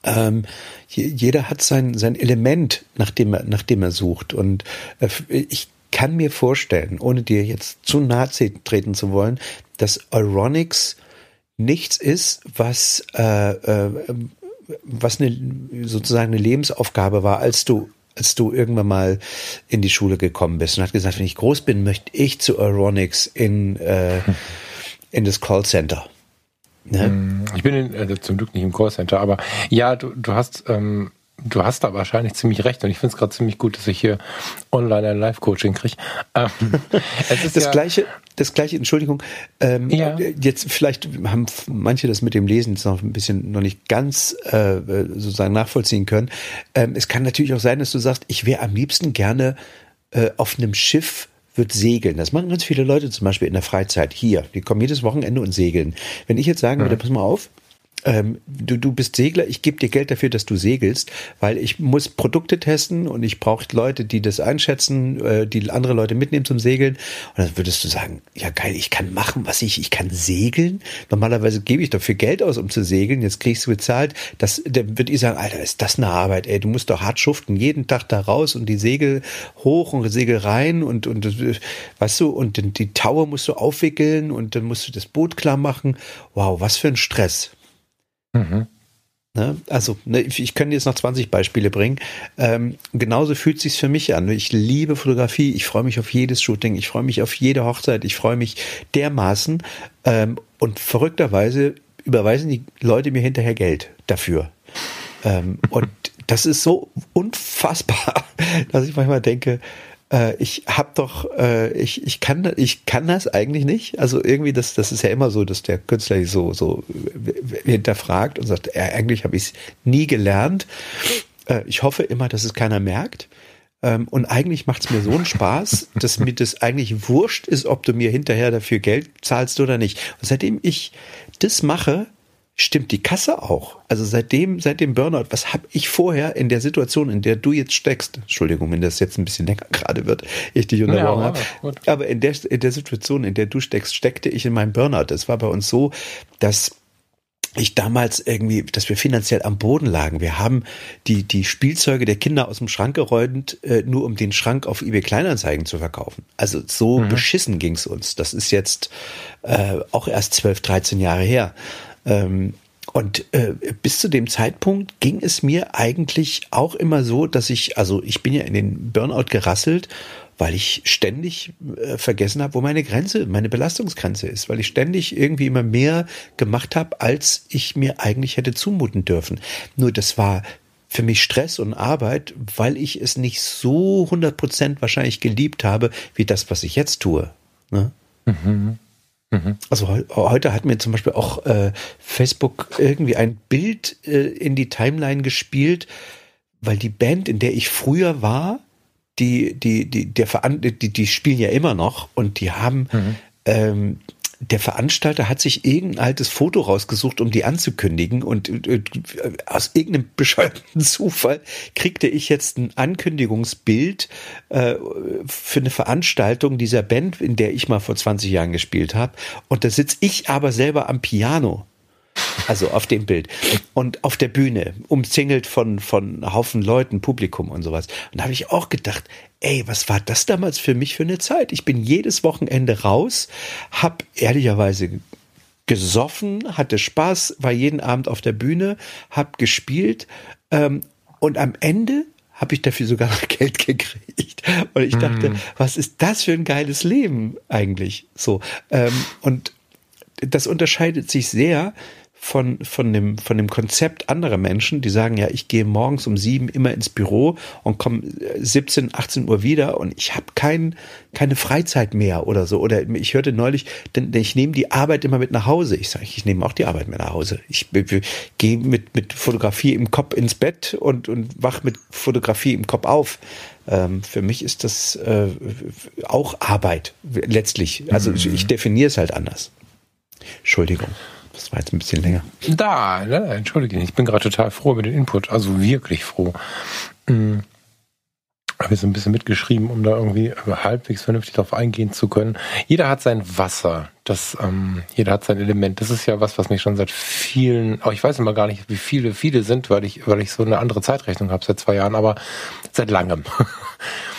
S2: ähm, jeder hat sein, sein Element, nach dem er, nach dem er sucht. Und äh, ich kann mir vorstellen, ohne dir jetzt zu nahe treten zu wollen, dass Euronics nichts ist, was äh, äh, was eine sozusagen eine Lebensaufgabe war, als du als du irgendwann mal in die Schule gekommen bist und hat gesagt, wenn ich groß bin, möchte ich zu Euronics in äh, in das Callcenter.
S3: Ne? Ich bin in, äh, zum Glück nicht im Callcenter, aber ja, du, du hast ähm, Du hast da wahrscheinlich ziemlich recht und ich finde es gerade ziemlich gut, dass ich hier online ein Live-Coaching kriege. Ähm,
S2: das ja gleiche, das gleiche, Entschuldigung, ähm, ja. jetzt vielleicht haben manche das mit dem Lesen jetzt noch ein bisschen noch nicht ganz äh, sozusagen nachvollziehen können. Ähm, es kann natürlich auch sein, dass du sagst, ich wäre am liebsten gerne äh, auf einem Schiff wird segeln. Das machen ganz viele Leute zum Beispiel in der Freizeit hier. Die kommen jedes Wochenende und segeln. Wenn ich jetzt sagen würde, mhm. pass mal auf, ähm, du, du bist Segler, ich gebe dir Geld dafür, dass du segelst, weil ich muss Produkte testen und ich brauche Leute, die das einschätzen, äh, die andere Leute mitnehmen zum Segeln. Und dann würdest du sagen, ja geil, ich kann machen, was ich, ich kann segeln. Normalerweise gebe ich dafür Geld aus, um zu segeln. Jetzt kriegst du bezahlt. Das, dann würde ich sagen, Alter, ist das eine Arbeit, ey. Du musst doch hart schuften, jeden Tag da raus und die Segel hoch und Segel rein und, und, weißt du, und die Taue musst du aufwickeln und dann musst du das Boot klar machen. Wow, was für ein Stress. Mhm. Ne? Also, ne, ich könnte jetzt noch 20 Beispiele bringen. Ähm, genauso fühlt sich's für mich an. Ich liebe Fotografie, ich freue mich auf jedes Shooting, ich freue mich auf jede Hochzeit, ich freue mich dermaßen. Ähm, und verrückterweise überweisen die Leute mir hinterher Geld dafür. Ähm, und das ist so unfassbar, dass ich manchmal denke, äh, ich habe doch, äh, ich, ich kann, ich kann das eigentlich nicht. Also irgendwie, das, das ist ja immer so, dass der Künstler so, so hinterfragt und sagt, äh, eigentlich habe ich es nie gelernt. Äh, ich hoffe immer, dass es keiner merkt. Ähm, und eigentlich macht es mir so einen Spaß, dass mir das eigentlich wurscht ist, ob du mir hinterher dafür Geld zahlst oder nicht. Und seitdem ich das mache, stimmt die Kasse auch. Also seitdem, seit dem Burnout, was habe ich vorher in der Situation, in der du jetzt steckst, Entschuldigung, wenn das jetzt ein bisschen länger gerade wird, ich dich unterbrochen ja, habe, aber in der, in der Situation, in der du steckst, steckte ich in meinem Burnout. Es war bei uns so, dass ich damals irgendwie, dass wir finanziell am Boden lagen. Wir haben die, die Spielzeuge der Kinder aus dem Schrank geräumt, äh, nur um den Schrank auf eBay Kleinanzeigen zu verkaufen. Also so mhm. beschissen ging's uns. Das ist jetzt äh, auch erst 12, 13 Jahre her. Ähm, und äh, bis zu dem Zeitpunkt ging es mir eigentlich auch immer so, dass ich, also ich bin ja in den Burnout gerasselt, weil ich ständig äh, vergessen habe, wo meine Grenze, meine Belastungsgrenze ist, weil ich ständig irgendwie immer mehr gemacht habe, als ich mir eigentlich hätte zumuten dürfen. Nur das war für mich Stress und Arbeit, weil ich es nicht so 100 Prozent wahrscheinlich geliebt habe, wie das, was ich jetzt tue. Ne? Mhm. Mhm. Also heute hat mir zum Beispiel auch äh, Facebook irgendwie ein Bild äh, in die Timeline gespielt, weil die Band, in der ich früher war, die, die, die, der Veran die, die spielen ja immer noch und die haben mhm. ähm, der Veranstalter hat sich irgendein altes Foto rausgesucht, um die anzukündigen und, und, und aus irgendeinem bescheuerten Zufall kriegte ich jetzt ein Ankündigungsbild äh, für eine Veranstaltung dieser Band, in der ich mal vor 20 Jahren gespielt habe. Und da sitze ich aber selber am Piano also auf dem Bild. Und auf der Bühne, umzingelt von, von Haufen Leuten, Publikum und sowas. Und da habe ich auch gedacht, ey, was war das damals für mich für eine Zeit? Ich bin jedes Wochenende raus, hab ehrlicherweise gesoffen, hatte Spaß, war jeden Abend auf der Bühne, hab gespielt ähm, und am Ende habe ich dafür sogar noch Geld gekriegt. Und ich dachte, mm. was ist das für ein geiles Leben eigentlich? So ähm, und das unterscheidet sich sehr von, von, dem, von dem Konzept anderer Menschen, die sagen, ja, ich gehe morgens um sieben immer ins Büro und komme 17, 18 Uhr wieder und ich habe kein, keine Freizeit mehr oder so. Oder ich hörte neulich, denn, denn ich nehme die Arbeit immer mit nach Hause. Ich sage, ich nehme auch die Arbeit mit nach Hause. Ich, ich gehe mit, mit Fotografie im Kopf ins Bett und, und wach mit Fotografie im Kopf auf. Ähm, für mich ist das äh, auch Arbeit letztlich. Also mhm. ich definiere es halt anders. Entschuldigung. Das war jetzt ein bisschen länger.
S3: Da, ne, entschuldige, ich bin gerade total froh über den Input, also wirklich froh. Mhm. Habe so ein bisschen mitgeschrieben, um da irgendwie halbwegs vernünftig darauf eingehen zu können. Jeder hat sein Wasser. Das, ähm, jeder hat sein Element. Das ist ja was, was mich schon seit vielen, auch ich weiß immer gar nicht, wie viele, viele sind, weil ich, weil ich so eine andere Zeitrechnung habe seit zwei Jahren, aber seit langem.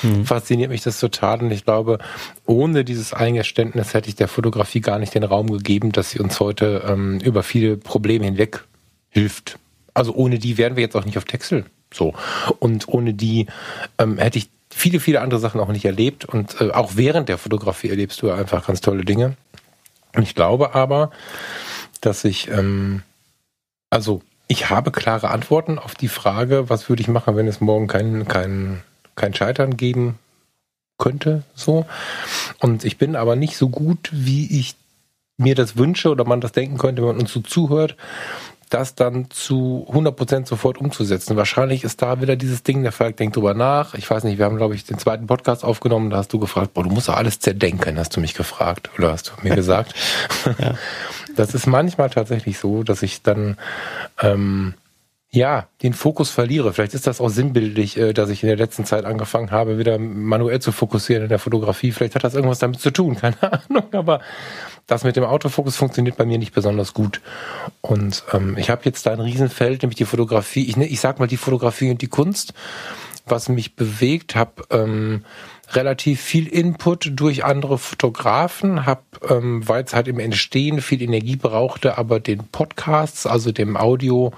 S3: Mhm. Fasziniert mich das total und ich glaube, ohne dieses Eingeständnis hätte ich der Fotografie gar nicht den Raum gegeben, dass sie uns heute ähm, über viele Probleme hinweg hilft. Also ohne die wären wir jetzt auch nicht auf Texel. So. Und ohne die ähm, hätte ich viele, viele andere Sachen auch nicht erlebt. Und äh, auch während der Fotografie erlebst du einfach ganz tolle Dinge. Ich glaube aber, dass ich, ähm, also ich habe klare Antworten auf die Frage, was würde ich machen, wenn es morgen kein, kein kein Scheitern geben könnte, so. Und ich bin aber nicht so gut, wie ich mir das wünsche oder man das denken könnte, wenn man uns so zuhört, das dann zu 100% sofort umzusetzen. Wahrscheinlich ist da wieder dieses Ding, der Falk denkt drüber nach. Ich weiß nicht, wir haben, glaube ich, den zweiten Podcast aufgenommen, da hast du gefragt, boah, du musst doch alles zerdenken, hast du mich gefragt oder hast du mir gesagt. ja. Das ist manchmal tatsächlich so, dass ich dann ähm, ja, den Fokus verliere. Vielleicht ist das auch sinnbildlich, äh, dass ich in der letzten Zeit angefangen habe, wieder manuell zu fokussieren in der Fotografie. Vielleicht hat das irgendwas damit zu tun, keine Ahnung. Aber das mit dem Autofokus funktioniert bei mir nicht besonders gut. Und ähm, ich habe jetzt da ein Riesenfeld, nämlich die Fotografie. Ich, ich sag mal die Fotografie und die Kunst, was mich bewegt, habe ähm, relativ viel Input durch andere Fotografen, habe, ähm, weil es halt im Entstehen viel Energie brauchte, aber den Podcasts, also dem Audio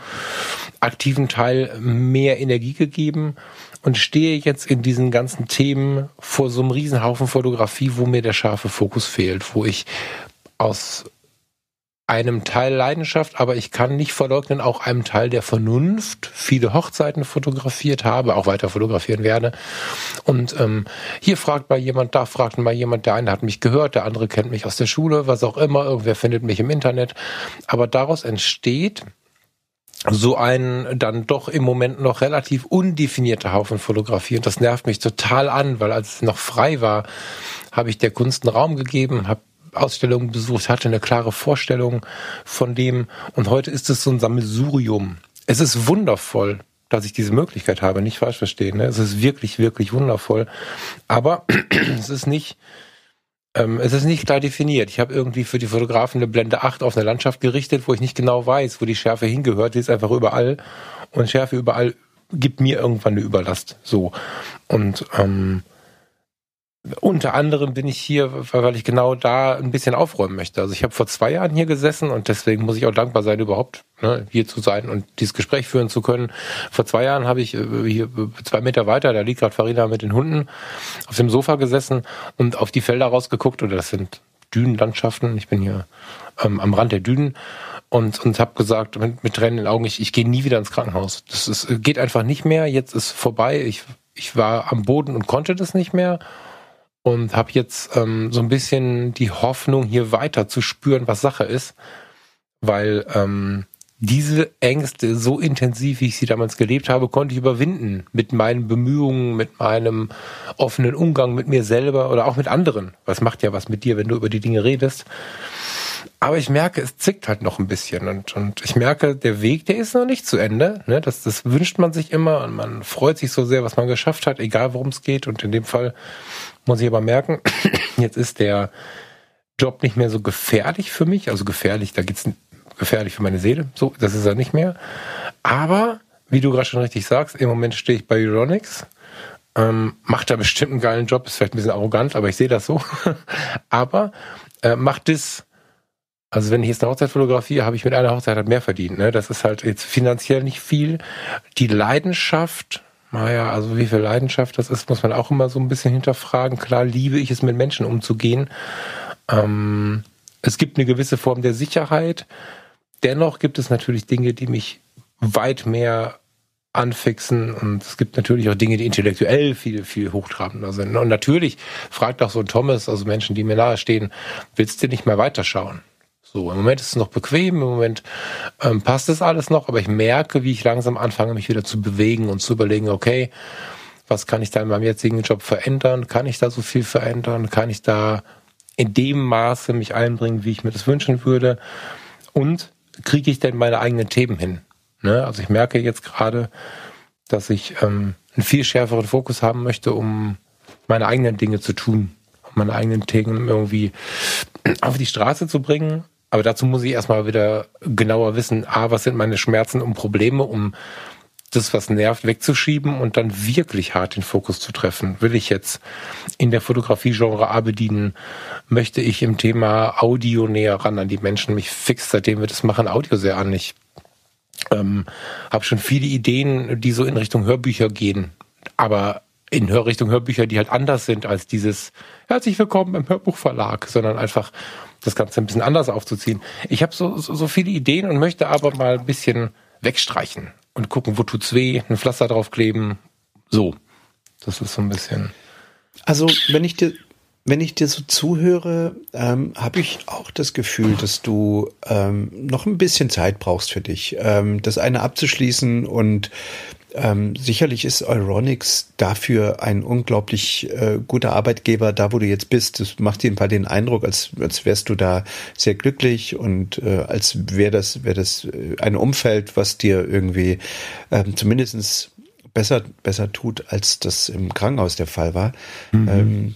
S3: aktiven Teil mehr Energie gegeben und stehe jetzt in diesen ganzen Themen vor so einem Riesenhaufen Fotografie, wo mir der scharfe Fokus fehlt, wo ich aus einem Teil Leidenschaft, aber ich kann nicht verleugnen, auch einem Teil der Vernunft, viele Hochzeiten fotografiert habe, auch weiter fotografieren werde. Und ähm, hier fragt mal jemand, da fragt mal jemand, der eine hat mich gehört, der andere kennt mich aus der Schule, was auch immer, irgendwer findet mich im Internet. Aber daraus entsteht so ein dann doch im Moment noch relativ undefinierter Haufen Fotografie. Und das nervt mich total an, weil als es noch frei war, habe ich der Kunst einen Raum gegeben, habe Ausstellungen besucht, hatte eine klare Vorstellung von dem. Und heute ist es so ein Sammelsurium. Es ist wundervoll, dass ich diese Möglichkeit habe, nicht falsch verstehen. Ne? Es ist wirklich, wirklich wundervoll. Aber es ist nicht, ähm, es ist nicht klar definiert. Ich habe irgendwie für die Fotografen eine Blende 8 auf eine Landschaft gerichtet, wo ich nicht genau weiß, wo die Schärfe hingehört. Die ist einfach überall. Und Schärfe überall gibt mir irgendwann eine Überlast. So. Und ähm, unter anderem bin ich hier, weil ich genau da ein bisschen aufräumen möchte. Also ich habe vor zwei Jahren hier gesessen und deswegen muss ich auch dankbar sein, überhaupt ne, hier zu sein und dieses Gespräch führen zu können. Vor zwei Jahren habe ich äh, hier zwei Meter weiter, da liegt gerade Farina mit den Hunden, auf dem Sofa gesessen und auf die Felder rausgeguckt. Oder das sind Dünenlandschaften. Ich bin hier ähm, am Rand der Dünen und, und habe gesagt mit, mit Tränen in den Augen, ich, ich gehe nie wieder ins Krankenhaus. Das ist, geht einfach nicht mehr. Jetzt ist vorbei. Ich, ich war am Boden und konnte das nicht mehr und habe jetzt ähm, so ein bisschen die Hoffnung, hier weiter zu spüren, was Sache ist, weil ähm, diese Ängste so intensiv, wie ich sie damals gelebt habe, konnte ich überwinden mit meinen Bemühungen, mit meinem offenen Umgang mit mir selber oder auch mit anderen. Was macht ja was mit dir, wenn du über die Dinge redest? Aber ich merke, es zickt halt noch ein bisschen und, und ich merke, der Weg, der ist noch nicht zu Ende. Ne? Das, das wünscht man sich immer und man freut sich so sehr, was man geschafft hat, egal worum es geht. Und in dem Fall muss ich aber merken, jetzt ist der Job nicht mehr so gefährlich für mich. Also gefährlich, da geht's gefährlich für meine Seele. So, das ist er nicht mehr. Aber, wie du gerade schon richtig sagst, im Moment stehe ich bei Euronics. Ähm, macht da bestimmt einen geilen Job, ist vielleicht ein bisschen arrogant, aber ich sehe das so. aber äh, macht das, also wenn ich jetzt eine Hochzeit fotografiere, habe ich mit einer Hochzeit halt mehr verdient. Ne? Das ist halt jetzt finanziell nicht viel. Die Leidenschaft naja, also wie viel Leidenschaft das ist, muss man auch immer so ein bisschen hinterfragen. Klar liebe ich es, mit Menschen umzugehen. Ähm, es gibt eine gewisse Form der Sicherheit. dennoch gibt es natürlich Dinge, die mich weit mehr anfixen und es gibt natürlich auch Dinge, die intellektuell viel, viel hochtrabender sind. Und natürlich fragt auch so ein Thomas, also Menschen, die mir nahestehen, willst du nicht mal weiterschauen? So, im Moment ist es noch bequem, im Moment ähm, passt das alles noch, aber ich merke, wie ich langsam anfange, mich wieder zu bewegen und zu überlegen, okay, was kann ich da in meinem jetzigen Job verändern? Kann ich da so viel verändern? Kann ich da in dem Maße mich einbringen, wie ich mir das wünschen würde? Und kriege ich denn meine eigenen Themen hin? Ne? Also ich merke jetzt gerade, dass ich ähm, einen viel schärferen Fokus haben möchte, um meine eigenen Dinge zu tun, um meine eigenen Themen irgendwie auf die Straße zu bringen. Aber dazu muss ich erstmal wieder genauer wissen, a, was sind meine Schmerzen und Probleme, um das, was nervt, wegzuschieben und dann wirklich hart den Fokus zu treffen. Will ich jetzt in der Fotografie-Genre A bedienen? Möchte ich im Thema Audio näher ran an die Menschen? Mich fix, seitdem wir das machen, Audio sehr an. Ich ähm, habe schon viele Ideen, die so in Richtung Hörbücher gehen, aber in Richtung Hörbücher, die halt anders sind als dieses Herzlich willkommen im Hörbuchverlag, sondern einfach das Ganze ein bisschen anders aufzuziehen. Ich habe so, so, so viele Ideen und möchte aber mal ein bisschen wegstreichen und gucken, wo tut's weh, ein Pflaster draufkleben. So. Das ist so ein bisschen.
S2: Also, wenn ich dir wenn ich dir so zuhöre, ähm, habe ich auch das Gefühl, dass du ähm, noch ein bisschen Zeit brauchst für dich, ähm, das eine abzuschließen und ähm, sicherlich ist Euronics dafür ein unglaublich äh, guter Arbeitgeber, da wo du jetzt bist. Das macht jedenfalls den Eindruck, als, als wärst du da sehr glücklich und äh, als wäre das, wäre das äh, ein Umfeld, was dir irgendwie ähm, zumindest besser, besser tut, als das im Krankenhaus der Fall war. Mhm. Ähm,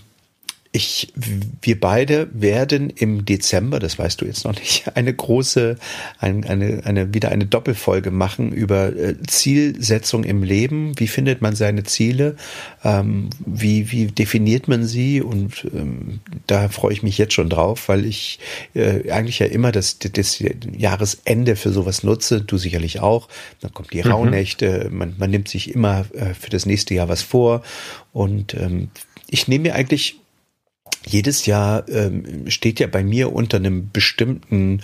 S2: ich, wir beide werden im Dezember, das weißt du jetzt noch nicht, eine große, ein, eine, eine, wieder eine Doppelfolge machen über äh, Zielsetzung im Leben. Wie findet man seine Ziele? Ähm, wie, wie definiert man sie? Und ähm, da freue ich mich jetzt schon drauf, weil ich äh, eigentlich ja immer das, das Jahresende für sowas nutze. Du sicherlich auch. Dann kommt die mhm. Rauhnächte. Man, man nimmt sich immer äh, für das nächste Jahr was vor. Und ähm, ich nehme mir eigentlich jedes Jahr ähm, steht ja bei mir unter einem bestimmten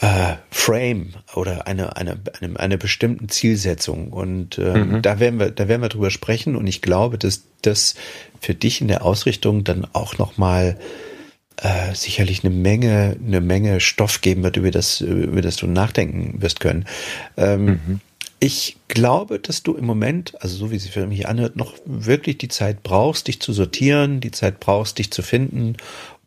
S2: äh, Frame oder eine, eine, eine, eine bestimmten Zielsetzung. Und ähm, mhm. da werden wir, da werden wir drüber sprechen. Und ich glaube, dass das für dich in der Ausrichtung dann auch nochmal äh, sicherlich eine Menge, eine Menge Stoff geben wird, über das, über das du nachdenken wirst können. Ähm, mhm. Ich glaube, dass du im Moment, also so wie sie für mich anhört, noch wirklich die Zeit brauchst, dich zu sortieren, die Zeit brauchst, dich zu finden.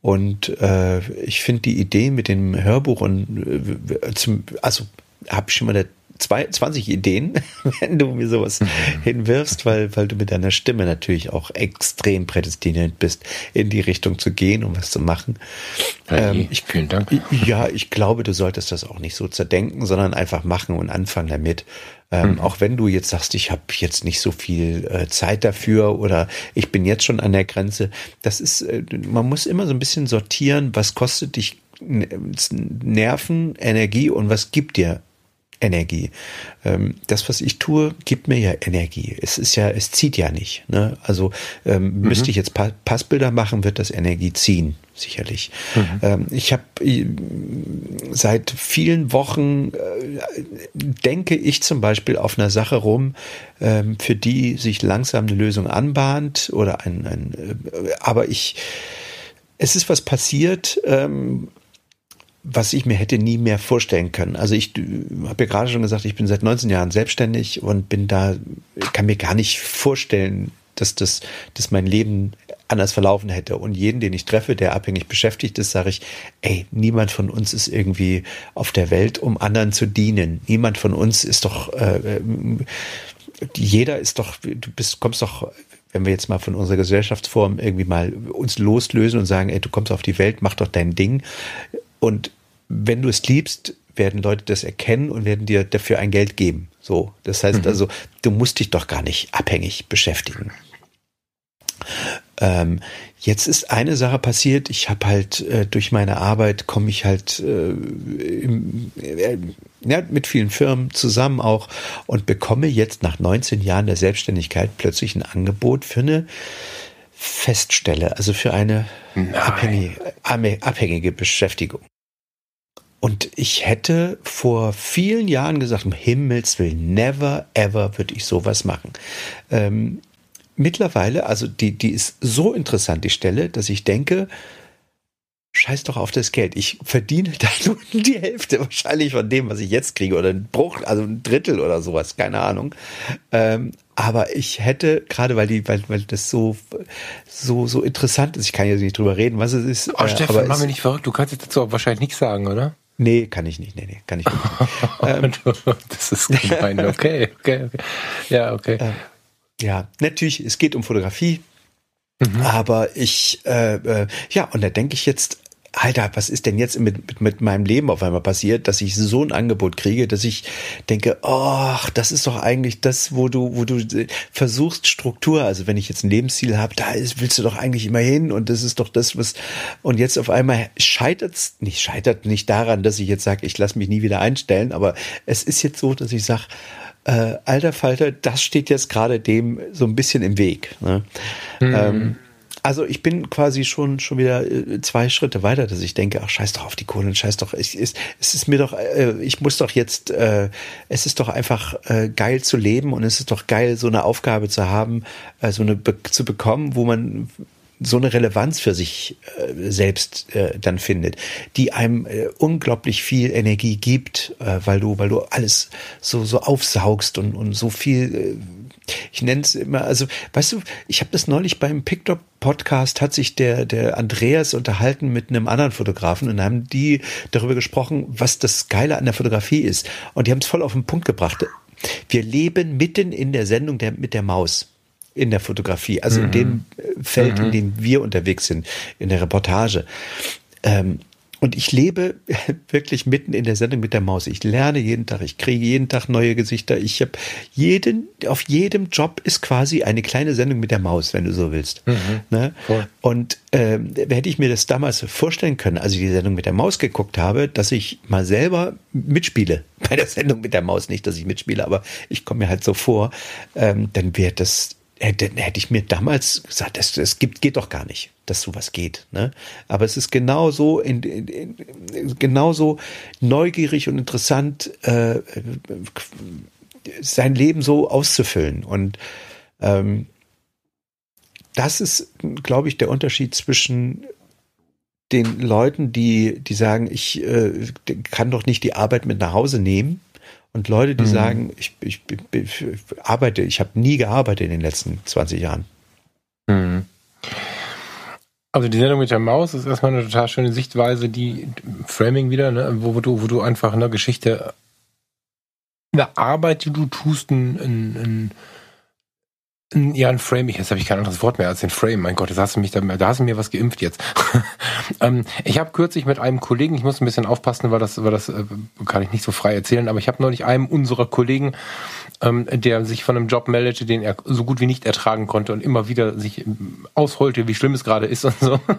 S2: Und äh, ich finde die Idee mit dem Hörbuch und äh, zum, also habe ich schon mal eine zwei, 20 Ideen, wenn du mir sowas mhm. hinwirfst, weil, weil du mit deiner Stimme natürlich auch extrem prädestiniert bist, in die Richtung zu gehen, um was zu machen.
S3: ähm, ich, vielen Dank.
S2: Ja, ich glaube, du solltest das auch nicht so zerdenken, sondern einfach machen und anfangen damit. Ähm, mhm. Auch wenn du jetzt sagst, ich habe jetzt nicht so viel äh, Zeit dafür oder ich bin jetzt schon an der Grenze. Das ist, äh, man muss immer so ein bisschen sortieren, was kostet dich Nerven, Energie und was gibt dir Energie. Ähm, das, was ich tue, gibt mir ja Energie. Es ist ja, es zieht ja nicht. Ne? Also ähm, mhm. müsste ich jetzt pa Passbilder machen, wird das Energie ziehen, sicherlich. Mhm. Ähm, ich habe äh, seit vielen Wochen äh, denke ich zum Beispiel auf einer Sache rum, ähm, für die sich langsam eine Lösung anbahnt oder ein, ein äh, aber ich es ist was passiert, ähm, was ich mir hätte nie mehr vorstellen können. Also ich habe ja gerade schon gesagt, ich bin seit 19 Jahren selbstständig und bin da, kann mir gar nicht vorstellen, dass das, dass mein Leben anders verlaufen hätte. Und jeden, den ich treffe, der abhängig beschäftigt ist, sage ich, ey, niemand von uns ist irgendwie auf der Welt, um anderen zu dienen. Niemand von uns ist doch, äh, äh jeder ist doch, du bist, kommst doch wenn wir jetzt mal von unserer Gesellschaftsform irgendwie mal uns loslösen und sagen, ey, du kommst auf die Welt, mach doch dein Ding. Und wenn du es liebst, werden Leute das erkennen und werden dir dafür ein Geld geben. So, das heißt mhm. also, du musst dich doch gar nicht abhängig beschäftigen. Ähm, jetzt ist eine Sache passiert. Ich habe halt äh, durch meine Arbeit komme ich halt äh, im, äh, ja, mit vielen Firmen zusammen auch und bekomme jetzt nach 19 Jahren der Selbstständigkeit plötzlich ein Angebot für eine Feststelle, also für eine abhängige, abhängige Beschäftigung. und ich hätte vor vielen Jahren gesagt, um Himmels Willen, never ever würde ich sowas machen. Ähm, mittlerweile, also die, die ist so interessant, die Stelle, dass ich denke, scheiß doch auf das Geld. Ich verdiene da nur die Hälfte wahrscheinlich von dem, was ich jetzt kriege oder ein Bruch, also ein Drittel oder sowas, keine Ahnung. Ähm, aber ich hätte, gerade weil die, weil, weil das so, so, so interessant ist, ich kann jetzt nicht drüber reden, was es ist.
S3: Oh, Stefan, aber mach mich nicht verrückt, du kannst jetzt dazu wahrscheinlich nichts sagen, oder?
S2: Nee, kann ich nicht. Nee, nee, kann ich nicht.
S3: ähm, das ist gemein. Okay, okay, okay. Ja, okay.
S2: Äh, ja, natürlich, es geht um Fotografie. Mhm. Aber ich, äh, äh, ja, und da denke ich jetzt, Alter, was ist denn jetzt mit, mit, mit meinem Leben auf einmal passiert, dass ich so ein Angebot kriege, dass ich denke, ach, das ist doch eigentlich das, wo du, wo du versuchst Struktur, also wenn ich jetzt ein Lebensziel habe, da ist, willst du doch eigentlich immer hin und das ist doch das, was und jetzt auf einmal scheitert es, nicht scheitert nicht daran, dass ich jetzt sage, ich lasse mich nie wieder einstellen, aber es ist jetzt so, dass ich sage, äh, alter Falter, das steht jetzt gerade dem so ein bisschen im Weg. Ne? Mhm. Ähm, also ich bin quasi schon schon wieder äh, zwei Schritte weiter, dass ich denke, ach scheiß doch auf die Kohle, scheiß doch, ich, es, es ist mir doch, äh, ich muss doch jetzt, äh, es ist doch einfach geil zu leben und es ist doch geil, so eine Aufgabe zu haben, so eine zu bekommen, wo man so eine Relevanz für sich äh, selbst äh, dann findet, die einem äh, unglaublich viel Energie gibt, weil du, weil du alles so so aufsaugst und und so viel ich nenne es immer, also weißt du, ich habe das neulich beim Pictop Podcast hat sich der der Andreas unterhalten mit einem anderen Fotografen und haben die darüber gesprochen, was das Geile an der Fotografie ist und die haben es voll auf den Punkt gebracht. Wir leben mitten in der Sendung der mit der Maus in der Fotografie, also mhm. in dem Feld, mhm. in dem wir unterwegs sind, in der Reportage. Ähm, und ich lebe wirklich mitten in der Sendung mit der Maus. Ich lerne jeden Tag, ich kriege jeden Tag neue Gesichter. Ich habe jeden, auf jedem Job ist quasi eine kleine Sendung mit der Maus, wenn du so willst. Mhm, ne? Und ähm, hätte ich mir das damals vorstellen können, als ich die Sendung mit der Maus geguckt habe, dass ich mal selber mitspiele bei der Sendung mit der Maus. Nicht, dass ich mitspiele, aber ich komme mir halt so vor, ähm, dann wäre das hätte, hätte ich mir damals gesagt, das, das geht doch gar nicht, dass sowas geht. Ne? Aber es ist genauso, in, in, in, genauso neugierig und interessant, äh, sein Leben so auszufüllen. Und ähm, das ist, glaube ich, der Unterschied zwischen den Leuten, die, die sagen, ich äh, kann doch nicht die Arbeit mit nach Hause nehmen und Leute, die mhm. sagen, ich, ich, ich, arbeite, ich habe nie gearbeitet in den letzten 20 Jahren. Mhm.
S3: Also die Sendung mit der Maus ist erstmal eine total schöne Sichtweise, die Framing wieder, ne, wo, wo, du, wo du einfach eine Geschichte, eine Arbeit, die du tust, ein, ein, ein ja, ein Frame, jetzt habe ich kein anderes Wort mehr als den Frame. Mein Gott, das hast du mich da, da hast du mir was geimpft jetzt. ähm, ich habe kürzlich mit einem Kollegen, ich muss ein bisschen aufpassen, weil das, weil das äh, kann ich nicht so frei erzählen, aber ich habe neulich einem unserer Kollegen, ähm, der sich von einem Job meldete, den er so gut wie nicht ertragen konnte und immer wieder sich ähm, ausheulte, wie schlimm es gerade ist und so.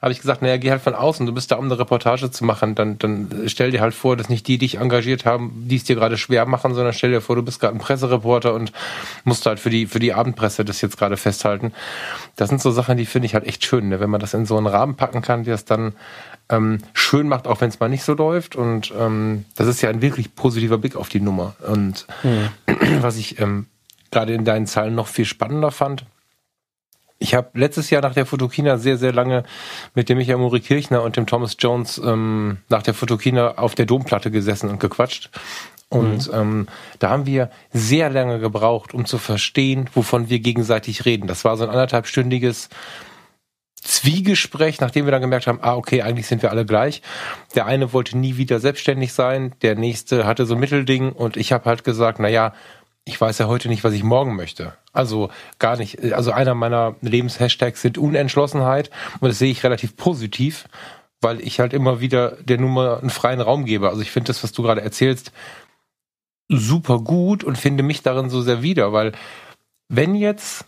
S3: habe ich gesagt, naja, geh halt von außen, du bist da, um eine Reportage zu machen, dann, dann stell dir halt vor, dass nicht die dich engagiert haben, die es dir gerade schwer machen, sondern stell dir vor, du bist gerade ein Pressereporter und musst halt für die, für die Abendpresse das jetzt gerade festhalten. Das sind so Sachen, die finde ich halt echt schön, ne? wenn man das in so einen Rahmen packen kann, der es dann ähm, schön macht, auch wenn es mal nicht so läuft. Und ähm, das ist ja ein wirklich positiver Blick auf die Nummer. Und mhm. was ich ähm, gerade in deinen Zahlen noch viel spannender fand, ich habe letztes Jahr nach der Fotokina sehr, sehr lange mit dem Michael Muri Kirchner und dem Thomas Jones ähm, nach der Fotokina auf der Domplatte gesessen und gequatscht. Und mhm. ähm, da haben wir sehr lange gebraucht, um zu verstehen, wovon wir gegenseitig reden. Das war so ein anderthalbstündiges Zwiegespräch, nachdem wir dann gemerkt haben, ah, okay, eigentlich sind wir alle gleich. Der eine wollte nie wieder selbstständig sein, der nächste hatte so ein Mittelding und ich habe halt gesagt, na ja, ich weiß ja heute nicht, was ich morgen möchte. Also gar nicht. Also einer meiner Lebenshashtags sind Unentschlossenheit und das sehe ich relativ positiv, weil ich halt immer wieder der Nummer einen freien Raum gebe. Also ich finde das, was du gerade erzählst, super gut und finde mich darin so sehr wieder, weil wenn jetzt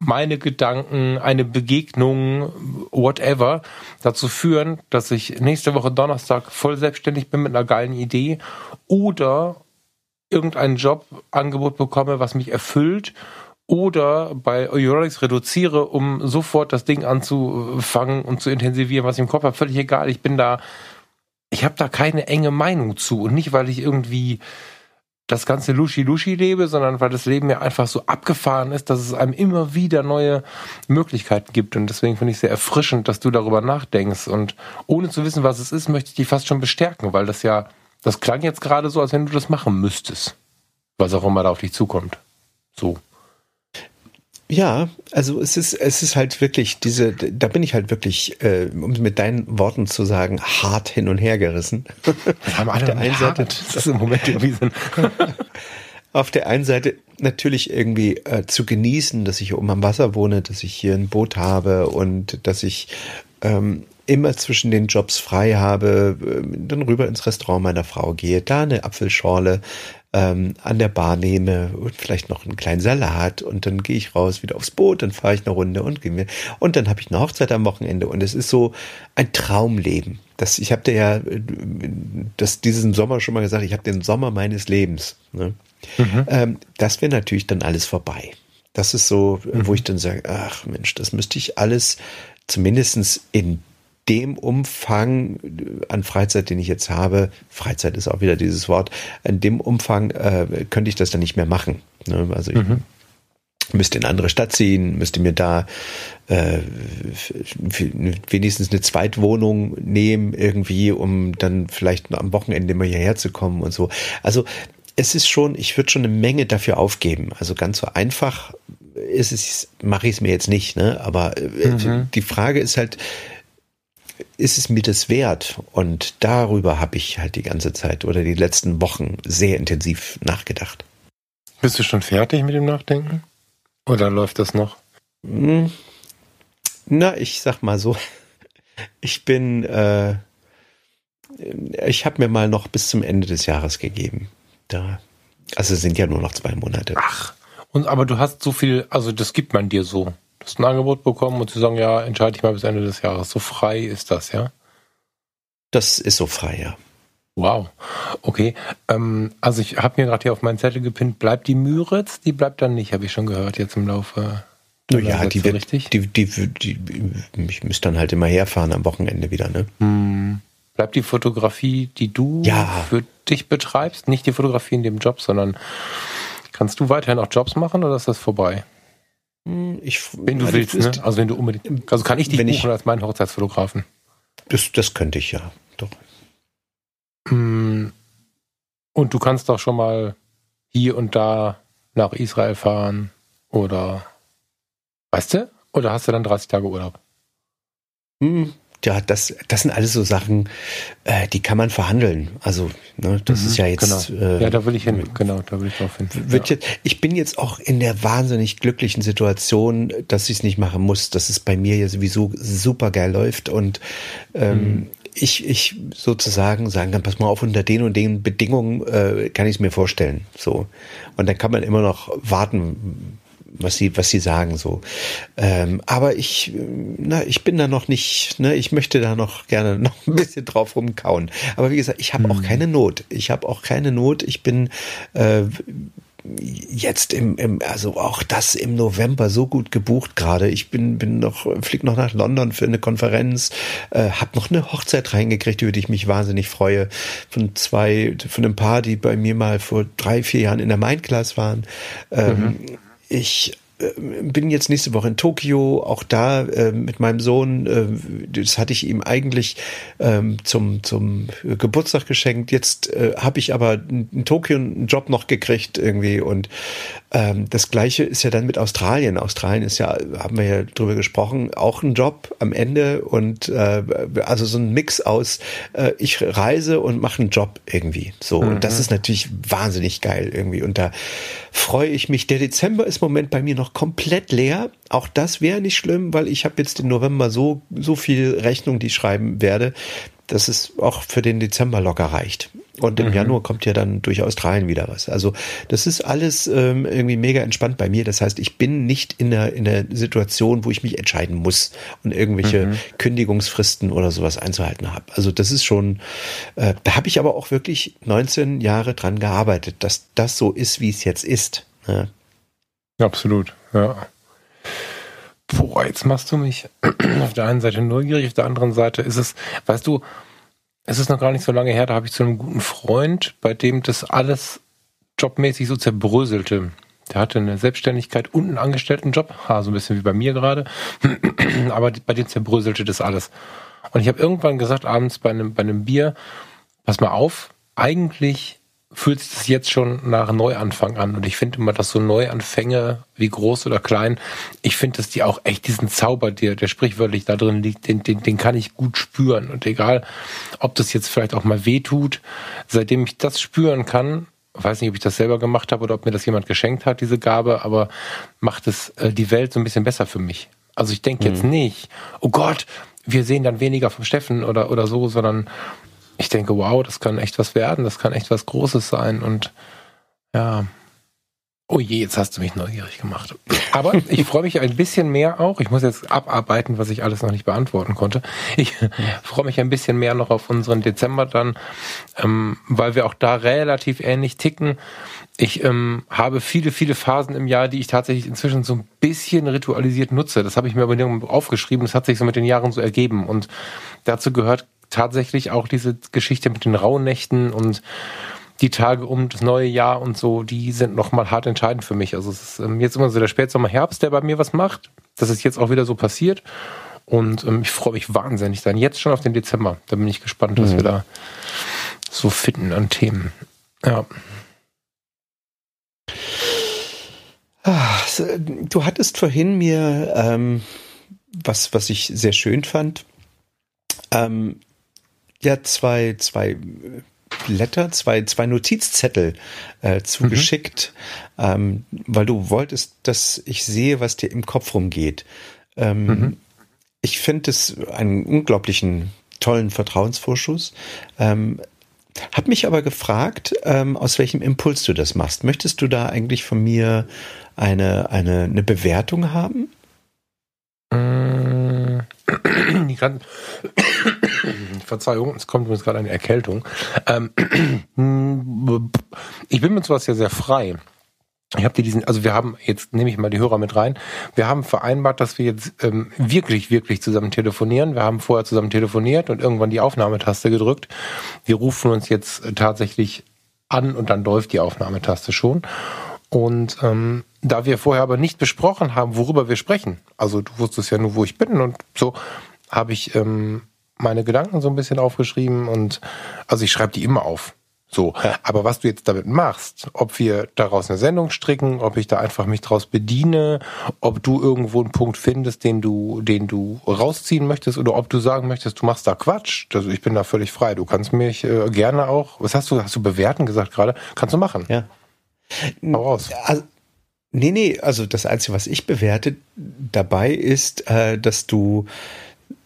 S3: meine Gedanken, eine Begegnung, whatever, dazu führen, dass ich nächste Woche Donnerstag voll selbstständig bin mit einer geilen Idee oder irgendein Jobangebot bekomme, was mich erfüllt oder bei Euronics reduziere, um sofort das Ding anzufangen und zu intensivieren, was ich im Kopf habe, völlig egal. Ich bin da, ich habe da keine enge Meinung zu und nicht, weil ich irgendwie das ganze Luschi-Luschi lebe, sondern weil das Leben ja einfach so abgefahren ist, dass es einem immer wieder neue Möglichkeiten gibt. Und deswegen finde ich sehr erfrischend, dass du darüber nachdenkst. Und ohne zu wissen, was es ist, möchte ich dich fast schon bestärken, weil das ja, das klang jetzt gerade so, als wenn du das machen müsstest. Was auch immer da auf dich zukommt. So.
S2: Ja, also es ist, es ist halt wirklich diese, da bin ich halt wirklich, äh, um mit deinen Worten zu sagen, hart hin und her gerissen.
S3: Wir haben alle auf der einen Seite, das ist im Moment irgendwie so
S2: auf der einen Seite natürlich irgendwie äh, zu genießen, dass ich hier oben am Wasser wohne, dass ich hier ein Boot habe und dass ich ähm, immer zwischen den Jobs frei habe, äh, dann rüber ins Restaurant meiner Frau gehe, da eine Apfelschorle ähm, an der Bar nehme und vielleicht noch einen kleinen Salat und dann gehe ich raus wieder aufs Boot, dann fahre ich eine Runde und gehe mir und dann habe ich eine Hochzeit am Wochenende und es ist so ein Traumleben. Das, ich habe dir ja das diesen Sommer schon mal gesagt, ich habe den Sommer meines Lebens. Ne? Mhm. Ähm, das wäre natürlich dann alles vorbei. Das ist so, mhm. wo ich dann sage, ach Mensch, das müsste ich alles zumindestens in dem Umfang an Freizeit, den ich jetzt habe, Freizeit ist auch wieder dieses Wort, in dem Umfang äh, könnte ich das dann nicht mehr machen. Ne? Also ich mhm. müsste in eine andere Stadt ziehen, müsste mir da äh, wenigstens eine Zweitwohnung nehmen irgendwie, um dann vielleicht am Wochenende mal hierher zu kommen und so. Also es ist schon, ich würde schon eine Menge dafür aufgeben. Also ganz so einfach ist es, mache ich es mir jetzt nicht, ne? Aber äh, mhm. die Frage ist halt, ist es mir das wert? Und darüber habe ich halt die ganze Zeit oder die letzten Wochen sehr intensiv nachgedacht.
S3: Bist du schon fertig mit dem Nachdenken? Oder läuft das noch? Hm.
S2: Na, ich sag mal so, ich bin, äh, ich habe mir mal noch bis zum Ende des Jahres gegeben. Da, also sind ja nur noch zwei Monate.
S3: Ach, und aber du hast so viel, also das gibt man dir so hast ein Angebot bekommen und sie sagen, ja, entscheide ich mal bis Ende des Jahres. So frei ist das, ja?
S2: Das ist so frei, ja.
S3: Wow. Okay. Ähm, also ich habe mir gerade hier auf meinen Zettel gepinnt, bleibt die Müritz? Die bleibt dann nicht, habe ich schon gehört jetzt im Laufe.
S2: Ja, die wird, richtig? Die, die, die, die, ich müsste dann halt immer herfahren am Wochenende wieder, ne?
S3: Hm. Bleibt die Fotografie, die du
S2: ja.
S3: für dich betreibst, nicht die Fotografie in dem Job, sondern kannst du weiterhin auch Jobs machen oder ist das vorbei?
S2: Hm, ich,
S3: wenn du willst, ne? Also wenn du unbedingt. Also kann ich dich buchen ich, als meinen Hochzeitsfotografen?
S2: Das, das könnte ich ja, doch.
S3: Hm. Und du kannst doch schon mal hier und da nach Israel fahren oder weißt du? Oder hast du dann 30 Tage Urlaub?
S2: Hm, ja, das, das sind alles so Sachen, äh, die kann man verhandeln. Also, ne, das mhm, ist ja jetzt.
S3: Genau. Äh, ja, da will ich hin. Genau, da will ich drauf hin.
S2: Wird ja. jetzt, ich bin jetzt auch in der wahnsinnig glücklichen Situation, dass ich es nicht machen muss, dass es bei mir ja sowieso super geil läuft und ähm, mhm. ich, ich sozusagen sagen kann, pass mal auf, unter den und den Bedingungen äh, kann ich es mir vorstellen. So. Und dann kann man immer noch warten, was sie, was sie sagen so. Ähm, aber ich, na, ich bin da noch nicht, ne, ich möchte da noch gerne noch ein bisschen drauf rumkauen. Aber wie gesagt, ich habe mhm. auch keine Not. Ich habe auch keine Not. Ich bin äh, jetzt im, im, also auch das im November so gut gebucht gerade. Ich bin, bin noch, flieg noch nach London für eine Konferenz, äh, habe noch eine Hochzeit reingekriegt, über die ich mich wahnsinnig freue. Von zwei, von einem Paar, die bei mir mal vor drei, vier Jahren in der Mindclass waren. Ähm, mhm. Ich bin jetzt nächste Woche in Tokio, auch da äh, mit meinem Sohn. Äh, das hatte ich ihm eigentlich ähm, zum, zum Geburtstag geschenkt. Jetzt äh, habe ich aber in Tokio einen Job noch gekriegt irgendwie. Und ähm, das gleiche ist ja dann mit Australien. Australien ist ja, haben wir ja drüber gesprochen, auch ein Job am Ende. Und äh, also so ein Mix aus, äh, ich reise und mache einen Job irgendwie. So. Mhm. Und das mhm. ist natürlich wahnsinnig geil irgendwie. Und da freue ich mich. Der Dezember ist im Moment bei mir noch komplett leer. Auch das wäre nicht schlimm, weil ich habe jetzt im November so, so viel Rechnung, die ich schreiben werde, dass es auch für den Dezember locker reicht. Und im mhm. Januar kommt ja dann durch Australien wieder was. Also das ist alles ähm, irgendwie mega entspannt bei mir. Das heißt, ich bin nicht in der, in der Situation, wo ich mich entscheiden muss und irgendwelche mhm. Kündigungsfristen oder sowas einzuhalten habe. Also das ist schon, äh, da habe ich aber auch wirklich 19 Jahre dran gearbeitet, dass das so ist, wie es jetzt ist. Ja.
S3: Absolut, ja. Boah, jetzt machst du mich auf der einen Seite neugierig, auf der anderen Seite ist es, weißt du, es ist noch gar nicht so lange her, da habe ich zu einem guten Freund, bei dem das alles jobmäßig so zerbröselte. Der hatte eine Selbstständigkeit und einen Angestelltenjob, ha, so ein bisschen wie bei mir gerade. Aber bei dem zerbröselte das alles. Und ich habe irgendwann gesagt, abends bei einem, bei einem Bier, pass mal auf, eigentlich fühlt sich das jetzt schon nach Neuanfang an. Und ich finde immer, dass so Neuanfänge, wie groß oder klein, ich finde, dass die auch echt diesen Zauber, der, der sprichwörtlich da drin liegt, den, den, den kann ich gut spüren. Und egal, ob das jetzt vielleicht auch mal weh tut, seitdem ich das spüren kann, weiß nicht, ob ich das selber gemacht habe oder ob mir das jemand geschenkt hat, diese Gabe, aber macht es äh, die Welt so ein bisschen besser für mich. Also ich denke mhm. jetzt nicht, oh Gott, wir sehen dann weniger vom Steffen oder, oder so, sondern ich denke, wow, das kann echt was werden, das kann echt was Großes sein und ja. Oh je, jetzt hast du mich neugierig gemacht. Aber ich freue mich ein bisschen mehr auch. Ich muss jetzt abarbeiten, was ich alles noch nicht beantworten konnte. Ich freue mich ein bisschen mehr noch auf unseren Dezember dann, ähm, weil wir auch da relativ ähnlich ticken. Ich ähm, habe viele, viele Phasen im Jahr, die ich tatsächlich inzwischen so ein bisschen ritualisiert nutze. Das habe ich mir aber nirgendwo aufgeschrieben. Das hat sich so mit den Jahren so ergeben. Und dazu gehört tatsächlich auch diese Geschichte mit den Rauhnächten und die Tage um das neue Jahr und so, die sind nochmal hart entscheidend für mich. Also es ist ähm, jetzt immer so der Spätsommer, Herbst, der bei mir was macht. Das ist jetzt auch wieder so passiert. Und ähm, ich freue mich wahnsinnig dann jetzt schon auf den Dezember. Da bin ich gespannt, was mhm. wir da so finden an Themen. Ja.
S2: Ach, du hattest vorhin mir ähm, was, was ich sehr schön fand, ähm, ja zwei, zwei Blätter, zwei, zwei Notizzettel äh, zugeschickt, mhm. ähm, weil du wolltest, dass ich sehe, was dir im Kopf rumgeht. Ähm, mhm. Ich finde es einen unglaublichen tollen Vertrauensvorschuss. Ähm, hab mich aber gefragt, ähm, aus welchem Impuls du das machst. Möchtest du da eigentlich von mir eine, eine, eine Bewertung haben?
S3: Äh, kann, Verzeihung, es kommt jetzt gerade eine Erkältung. Ähm, ich bin mit sowas ja sehr frei. Ich habe dir diesen, also wir haben jetzt nehme ich mal die Hörer mit rein. Wir haben vereinbart, dass wir jetzt ähm, wirklich, wirklich zusammen telefonieren. Wir haben vorher zusammen telefoniert und irgendwann die Aufnahmetaste gedrückt. Wir rufen uns jetzt tatsächlich an und dann läuft die Aufnahmetaste schon. Und ähm, da wir vorher aber nicht besprochen haben, worüber wir sprechen, also du wusstest ja nur, wo ich bin und so, habe ich ähm, meine Gedanken so ein bisschen aufgeschrieben und also ich schreibe die immer auf. So, aber was du jetzt damit machst, ob wir daraus eine Sendung stricken, ob ich da einfach mich draus bediene, ob du irgendwo einen Punkt findest, den du, den du rausziehen möchtest, oder ob du sagen möchtest, du machst da Quatsch. Also ich bin da völlig frei. Du kannst mich äh, gerne auch, was hast du, hast du bewerten gesagt gerade? Kannst du machen.
S2: Ja. Hau raus. Also, nee, nee, also das Einzige, was ich bewerte dabei ist, äh, dass du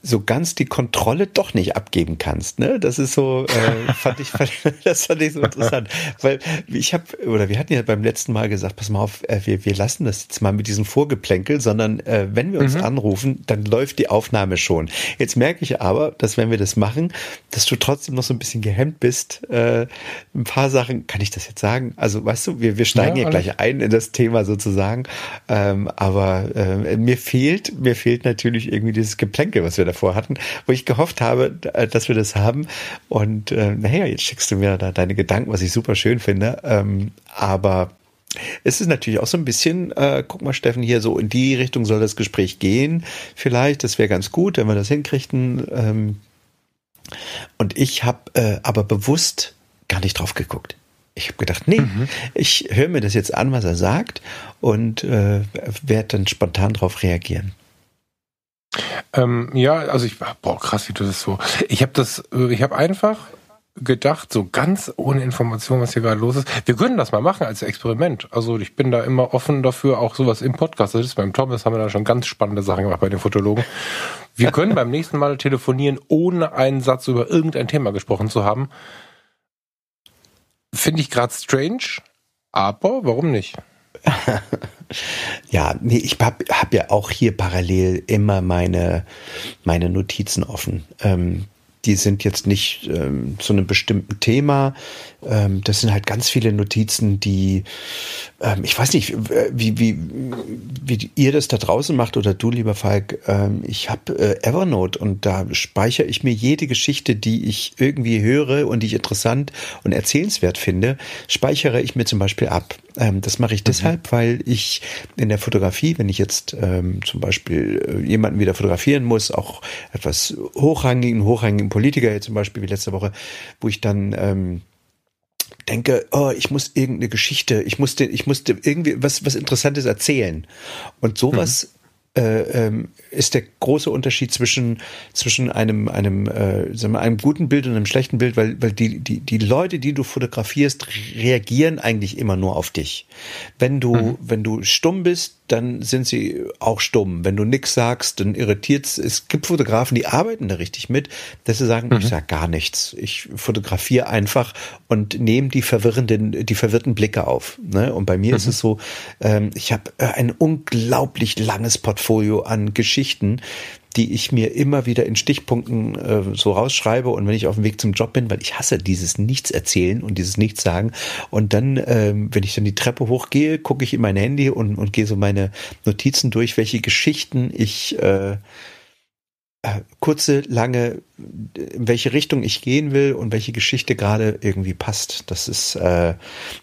S2: so ganz die Kontrolle doch nicht abgeben kannst. Ne? Das ist so, äh, fand ich, fand, das fand ich so interessant, weil ich habe oder wir hatten ja beim letzten Mal gesagt, pass mal auf, äh, wir wir lassen das jetzt mal mit diesem Vorgeplänkel, sondern äh, wenn wir uns mhm. anrufen, dann läuft die Aufnahme schon. Jetzt merke ich aber, dass wenn wir das machen, dass du trotzdem noch so ein bisschen gehemmt bist. Äh, ein paar Sachen, kann ich das jetzt sagen? Also weißt du, wir wir steigen ja, ja gleich ein in das Thema sozusagen, ähm, aber äh, mir fehlt mir fehlt natürlich irgendwie dieses Geplänkel, was wir davor hatten, wo ich gehofft habe, dass wir das haben. Und äh, naja, jetzt schickst du mir da deine Gedanken, was ich super schön finde. Ähm, aber es ist natürlich auch so ein bisschen, äh, guck mal, Steffen, hier so in die Richtung soll das Gespräch gehen. Vielleicht, das wäre ganz gut, wenn wir das hinkriegen. Ähm, und ich habe äh, aber bewusst gar nicht drauf geguckt. Ich habe gedacht, nee, mhm. ich höre mir das jetzt an, was er sagt und äh, werde dann spontan darauf reagieren.
S3: Ähm, ja, also ich, boah, krass, wie du das so. Ich habe das, äh, ich habe einfach gedacht, so ganz ohne Information, was hier gerade los ist. Wir können das mal machen als Experiment. Also ich bin da immer offen dafür, auch sowas im Podcast. Das ist beim Thomas haben wir da schon ganz spannende Sachen gemacht bei den Fotologen. Wir können beim nächsten Mal telefonieren, ohne einen Satz über irgendein Thema gesprochen zu haben. Finde ich gerade strange, aber warum nicht?
S2: ja, nee, ich habe hab ja auch hier parallel immer meine, meine Notizen offen. Ähm, die sind jetzt nicht ähm, zu einem bestimmten Thema. Ähm, das sind halt ganz viele Notizen, die ähm, ich weiß nicht, wie, wie, wie ihr das da draußen macht oder du, lieber Falk. Ähm, ich habe äh, Evernote und da speichere ich mir jede Geschichte, die ich irgendwie höre und die ich interessant und erzählenswert finde, speichere ich mir zum Beispiel ab. Ähm, das mache ich mhm. deshalb, weil ich in der Fotografie, wenn ich jetzt ähm, zum Beispiel äh, jemanden wieder fotografieren muss, auch etwas hochrangigen, hochrangigen Politiker, jetzt zum Beispiel wie letzte Woche, wo ich dann ähm, denke, oh, ich muss irgendeine Geschichte, ich musste, ich musste irgendwie was, was Interessantes erzählen. Und sowas mhm. Äh, ähm, ist der große Unterschied zwischen, zwischen einem, einem, äh, sagen wir, einem guten Bild und einem schlechten Bild, weil, weil die, die, die Leute, die du fotografierst, reagieren eigentlich immer nur auf dich. Wenn du, mhm. wenn du stumm bist, dann sind sie auch stumm. Wenn du nichts sagst, dann irritiert es. Es gibt Fotografen, die arbeiten da richtig mit, dass sie sagen, mhm. ich sag gar nichts. Ich fotografiere einfach und nehme die verwirrenden, die verwirrten Blicke auf. Ne? Und bei mir mhm. ist es so, ähm, ich habe äh, ein unglaublich langes Portfolio an Geschichten, die ich mir immer wieder in Stichpunkten äh, so rausschreibe und wenn ich auf dem Weg zum Job bin, weil ich hasse dieses Nichts erzählen und dieses Nichts sagen. Und dann, ähm, wenn ich dann die Treppe hochgehe, gucke ich in mein Handy und, und gehe so meine Notizen durch, welche Geschichten ich äh, kurze, lange, in welche Richtung ich gehen will und welche Geschichte gerade irgendwie passt. Das ist äh,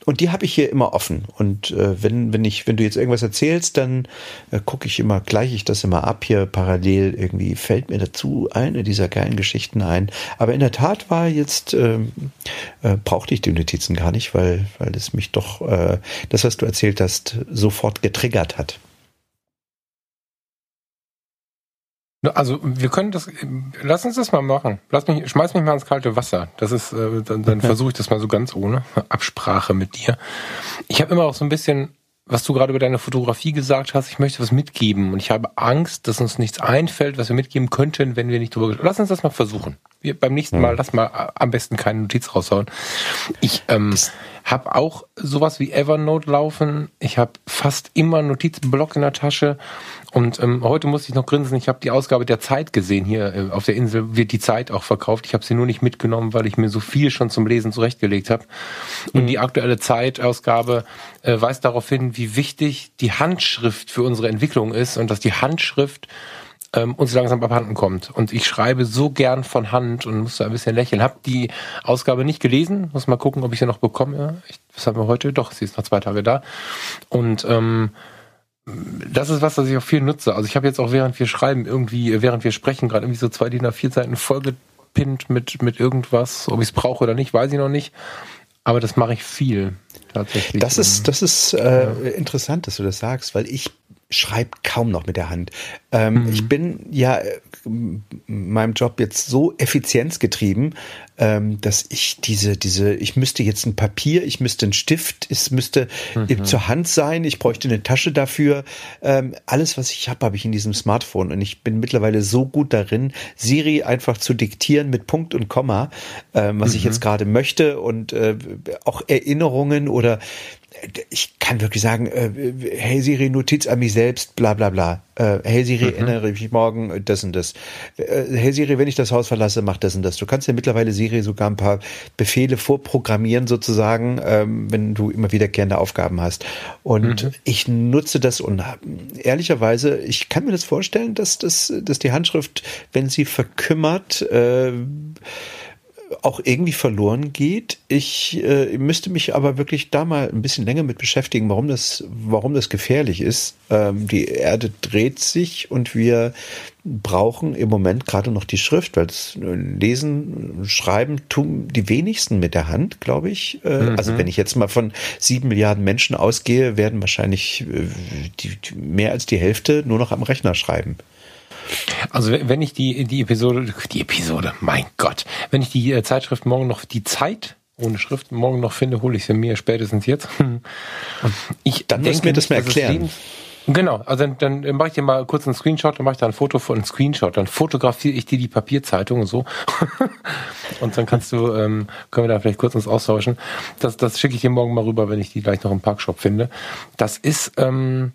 S2: und die habe ich hier immer offen. Und äh, wenn wenn ich wenn du jetzt irgendwas erzählst, dann äh, gucke ich immer gleiche ich das immer ab hier parallel. Irgendwie fällt mir dazu eine dieser geilen Geschichten ein. Aber in der Tat war jetzt äh, äh, brauchte ich die Notizen gar nicht, weil weil es mich doch äh, das was du erzählt hast sofort getriggert hat.
S3: Also wir können das, lass uns das mal machen. Lass mich, schmeiß mich mal ins kalte Wasser. Das ist, äh, dann, dann okay. versuche ich das mal so ganz ohne Absprache mit dir. Ich habe immer auch so ein bisschen, was du gerade über deine Fotografie gesagt hast, ich möchte was mitgeben und ich habe Angst, dass uns nichts einfällt, was wir mitgeben könnten, wenn wir nicht drüber. Lass uns das mal versuchen. Wir beim nächsten Mal, hm. lass mal äh, am besten keine Notiz raushauen. Ich ähm, habe auch sowas wie Evernote laufen. Ich habe fast immer einen Notizblock in der Tasche und ähm, heute musste ich noch grinsen, ich habe die Ausgabe der Zeit gesehen. Hier äh, auf der Insel wird die Zeit auch verkauft. Ich habe sie nur nicht mitgenommen, weil ich mir so viel schon zum Lesen zurechtgelegt habe. Und mhm. die aktuelle Zeitausgabe äh, weist darauf hin, wie wichtig die Handschrift für unsere Entwicklung ist und dass die Handschrift ähm, uns langsam abhanden kommt. Und ich schreibe so gern von Hand und muss da ein bisschen lächeln. Hab die Ausgabe nicht gelesen, muss mal gucken, ob ich sie noch bekomme. Ich, was haben wir heute? Doch, sie ist noch zwei Tage da. Und ähm, das ist was, was ich auch viel nutze. Also ich habe jetzt auch während wir schreiben, irgendwie, während wir sprechen, gerade irgendwie so zwei DIN A4 Seiten vollgepinnt mit, mit irgendwas. Ob ich es brauche oder nicht, weiß ich noch nicht. Aber das mache ich viel tatsächlich.
S2: Das ist, das ist äh, ja. interessant, dass du das sagst, weil ich schreibe kaum noch mit der Hand. Ähm, mhm. Ich bin ja in meinem Job jetzt so effizienzgetrieben, ähm, dass ich diese, diese, ich müsste jetzt ein Papier, ich müsste ein Stift, es müsste mhm. zur Hand sein, ich bräuchte eine Tasche dafür. Ähm, alles, was ich habe, habe ich in diesem Smartphone und ich bin mittlerweile so gut darin, Siri einfach zu diktieren mit Punkt und Komma, ähm, was mhm. ich jetzt gerade möchte und äh, auch Erinnerungen oder ich kann wirklich sagen, äh, hey Siri, Notiz an mich selbst, bla bla bla. Äh, hey Siri, mhm. erinnere mich morgen das und das. Äh, hey Siri, wenn ich das Haus verlasse, mach das und das. Du kannst ja mittlerweile Siri sogar ein paar Befehle vorprogrammieren sozusagen, ähm, wenn du immer wiederkehrende Aufgaben hast. Und mhm. ich nutze das und ehrlicherweise, ich kann mir das vorstellen, dass das, dass die Handschrift, wenn sie verkümmert, äh, auch irgendwie verloren geht. Ich äh, müsste mich aber wirklich da mal ein bisschen länger mit beschäftigen, warum das, warum das gefährlich ist. Ähm, die Erde dreht sich und wir brauchen im Moment gerade noch die Schrift, weil das Lesen, Schreiben tun die wenigsten mit der Hand, glaube ich. Äh, mhm. Also wenn ich jetzt mal von sieben Milliarden Menschen ausgehe, werden wahrscheinlich äh, die, mehr als die Hälfte nur noch am Rechner schreiben.
S3: Also wenn ich die, die Episode, die Episode, mein Gott, wenn ich die äh, Zeitschrift morgen noch, die Zeit ohne Schrift morgen noch finde, hole ich sie mir spätestens jetzt.
S2: Ich dann muss mir das mal erklären.
S3: Genau, also dann, dann mache ich dir mal kurz einen Screenshot, dann mache ich da ein Foto von einem Screenshot, dann fotografiere ich dir die Papierzeitung und so. und dann kannst du, ähm, können wir da vielleicht kurz uns austauschen. Das, das schicke ich dir morgen mal rüber, wenn ich die gleich noch im Parkshop finde. Das ist, ähm,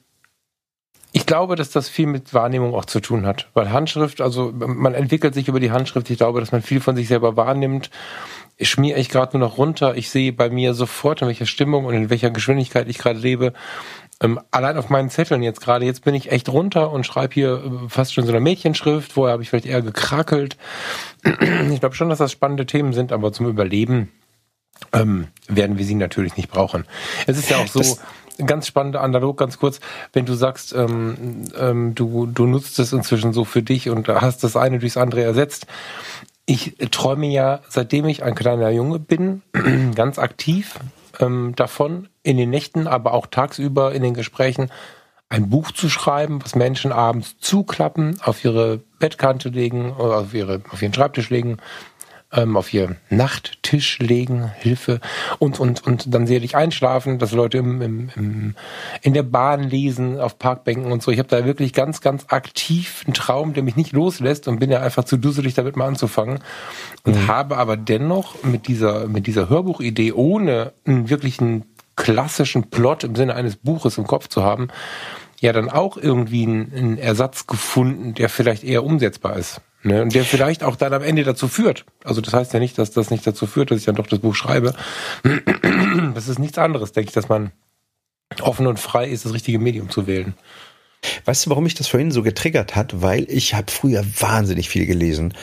S3: ich glaube, dass das viel mit Wahrnehmung auch zu tun hat. Weil Handschrift, also man entwickelt sich über die Handschrift. Ich glaube, dass man viel von sich selber wahrnimmt. schmiere ich gerade nur noch runter. Ich sehe bei mir sofort, in welcher Stimmung und in welcher Geschwindigkeit ich gerade lebe. Ähm, allein auf meinen Zetteln jetzt gerade, jetzt bin ich echt runter und schreibe hier äh, fast schon so eine Mädchenschrift. Vorher habe ich vielleicht eher gekrackelt. Ich glaube schon, dass das spannende Themen sind, aber zum Überleben ähm, werden wir sie natürlich nicht brauchen. Es ist ja auch so. Das ganz spannend, analog, ganz kurz, wenn du sagst, ähm, ähm, du, du nutzt es inzwischen so für dich und hast das eine durchs andere ersetzt. Ich träume ja, seitdem ich ein kleiner Junge bin, ganz aktiv ähm, davon, in den Nächten, aber auch tagsüber in den Gesprächen, ein Buch zu schreiben, was Menschen abends zuklappen, auf ihre Bettkante legen oder auf, ihre, auf ihren Schreibtisch legen, ähm, auf ihr Nachttisch legen, Hilfe und und und dann selig einschlafen, dass Leute im, im, im, in der Bahn lesen, auf Parkbänken und so. Ich habe da wirklich ganz ganz aktiv einen Traum, der mich nicht loslässt und bin ja einfach zu dusselig damit mal anzufangen und mhm. habe aber dennoch mit dieser mit dieser Hörbuchidee ohne einen wirklichen klassischen Plot im Sinne eines Buches im Kopf zu haben, ja dann auch irgendwie einen, einen Ersatz gefunden, der vielleicht eher umsetzbar ist. Ne, und der vielleicht auch dann am Ende dazu führt. Also das heißt ja nicht, dass das nicht dazu führt, dass ich dann doch das Buch schreibe. Das ist nichts anderes, denke ich, dass man offen und frei ist, das richtige Medium zu wählen.
S2: Weißt du, warum mich das vorhin so getriggert hat? Weil ich habe früher wahnsinnig viel gelesen.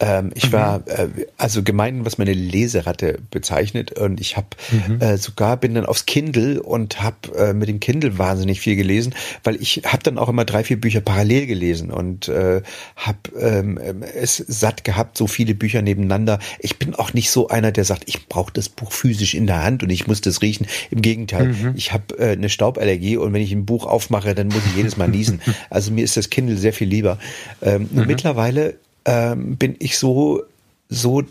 S2: Ähm, ich mhm. war äh, also gemein, was meine Leseratte bezeichnet und ich habe mhm. äh, sogar bin dann aufs Kindle und habe äh, mit dem Kindle wahnsinnig viel gelesen, weil ich habe dann auch immer drei vier Bücher parallel gelesen und äh, habe ähm, es satt gehabt so viele Bücher nebeneinander. Ich bin auch nicht so einer, der sagt, ich brauche das Buch physisch in der Hand und ich muss das riechen. Im Gegenteil, mhm. ich habe äh, eine Stauballergie und wenn ich ein Buch aufmache, dann muss ich jedes Mal niesen. Also mir ist das Kindle sehr viel lieber. Ähm, mhm. Mittlerweile ähm, bin ich so, so,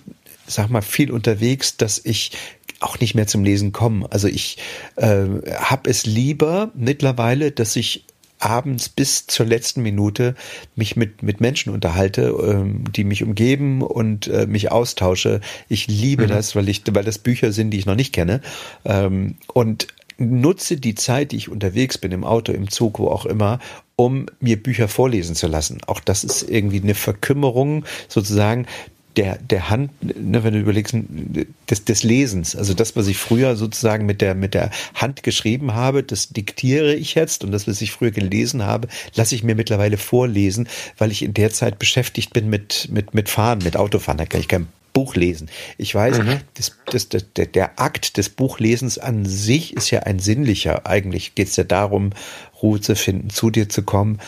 S2: sag mal, viel unterwegs, dass ich auch nicht mehr zum Lesen komme. Also ich äh, habe es lieber mittlerweile, dass ich abends bis zur letzten Minute mich mit, mit Menschen unterhalte, ähm, die mich umgeben und äh, mich austausche. Ich liebe mhm. das, weil ich, weil das Bücher sind, die ich noch nicht kenne. Ähm, und nutze die Zeit, die ich unterwegs bin, im Auto, im Zug, wo auch immer, um mir Bücher vorlesen zu lassen. Auch das ist irgendwie eine Verkümmerung sozusagen der, der Hand, ne, wenn du überlegst, des, des Lesens. Also das, was ich früher sozusagen mit der, mit der Hand geschrieben habe, das diktiere ich jetzt und das, was ich früher gelesen habe, lasse ich mir mittlerweile vorlesen, weil ich in der Zeit beschäftigt bin mit, mit, mit Fahren, mit Autofahren. Da kann ich kein Buch lesen. Ich weiß, mhm. das, das, das, der, der Akt des Buchlesens an sich ist ja ein sinnlicher. Eigentlich geht es ja darum, Ruhe zu finden, zu dir zu kommen.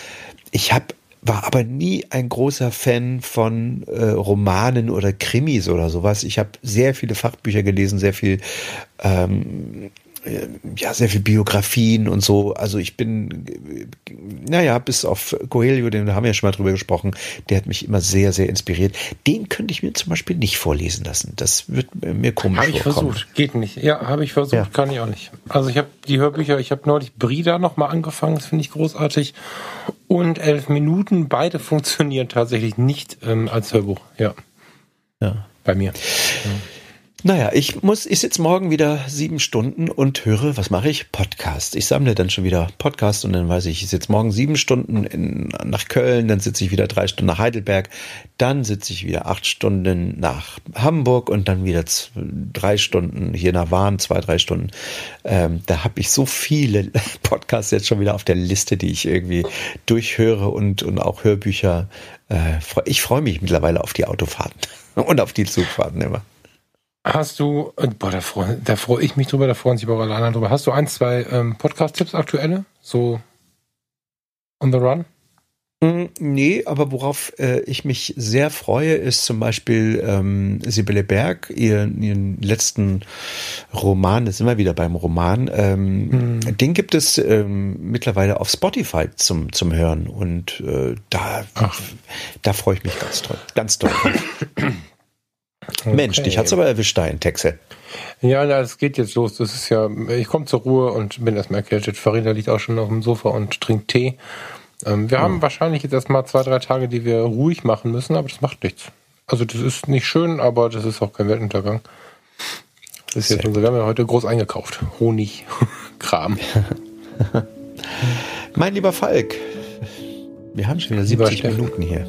S2: Ich habe war aber nie ein großer Fan von äh, Romanen oder Krimis oder sowas. Ich habe sehr viele Fachbücher gelesen, sehr viel ähm, äh, ja, sehr viel Biografien und so. Also ich bin, naja, bis auf Coelho, den haben wir ja schon mal drüber gesprochen, der hat mich immer sehr, sehr inspiriert. Den könnte ich mir zum Beispiel nicht vorlesen lassen. Das wird mir komisch
S3: Habe ich vorkommen. versucht, geht nicht. Ja, habe ich versucht, ja. kann ich auch nicht. Also ich habe die Hörbücher, ich habe neulich Brida noch mal angefangen, das finde ich großartig. Und elf Minuten, beide funktionieren tatsächlich nicht ähm, als Hörbuch. Ja. Ja. Bei mir. Ja.
S2: Naja, ich muss, ich sitze morgen wieder sieben Stunden und höre, was mache ich? Podcast. Ich sammle dann schon wieder Podcast und dann weiß ich, ich sitze morgen sieben Stunden in, nach Köln, dann sitze ich wieder drei Stunden nach Heidelberg, dann sitze ich wieder acht Stunden nach Hamburg und dann wieder drei Stunden hier nach Wahn, zwei, drei Stunden. Ähm, da habe ich so viele Podcasts jetzt schon wieder auf der Liste, die ich irgendwie durchhöre und, und auch Hörbücher. Äh, ich freue mich mittlerweile auf die Autofahrten und auf die Zugfahrten immer.
S3: Hast du, äh, boah, da freue da freu ich mich drüber, da freuen sich aber auch alle anderen drüber. Hast du ein, zwei ähm, Podcast-Tipps aktuelle? So on the run?
S2: Mm, nee, aber worauf äh, ich mich sehr freue, ist zum Beispiel ähm, Sibylle Berg, ihren, ihren letzten Roman, das ist immer wieder beim Roman. Ähm, hm. Den gibt es ähm, mittlerweile auf Spotify zum, zum Hören und äh, da, da freue ich mich ganz toll. Ganz toll. Okay. Mensch, dich hat's aber erwischt da in Texel.
S3: Ja, na, es geht jetzt los. Das ist ja, ich komme zur Ruhe und bin erstmal erkältet. Farina liegt auch schon auf dem Sofa und trinkt Tee. Ähm, wir hm. haben wahrscheinlich jetzt erstmal zwei, drei Tage, die wir ruhig machen müssen, aber das macht nichts. Also das ist nicht schön, aber das ist auch kein Weltuntergang. Das ist jetzt unser, wir haben ja heute groß eingekauft. Honig, Kram.
S2: mein lieber Falk, wir haben schon wieder 70 Minuten hier.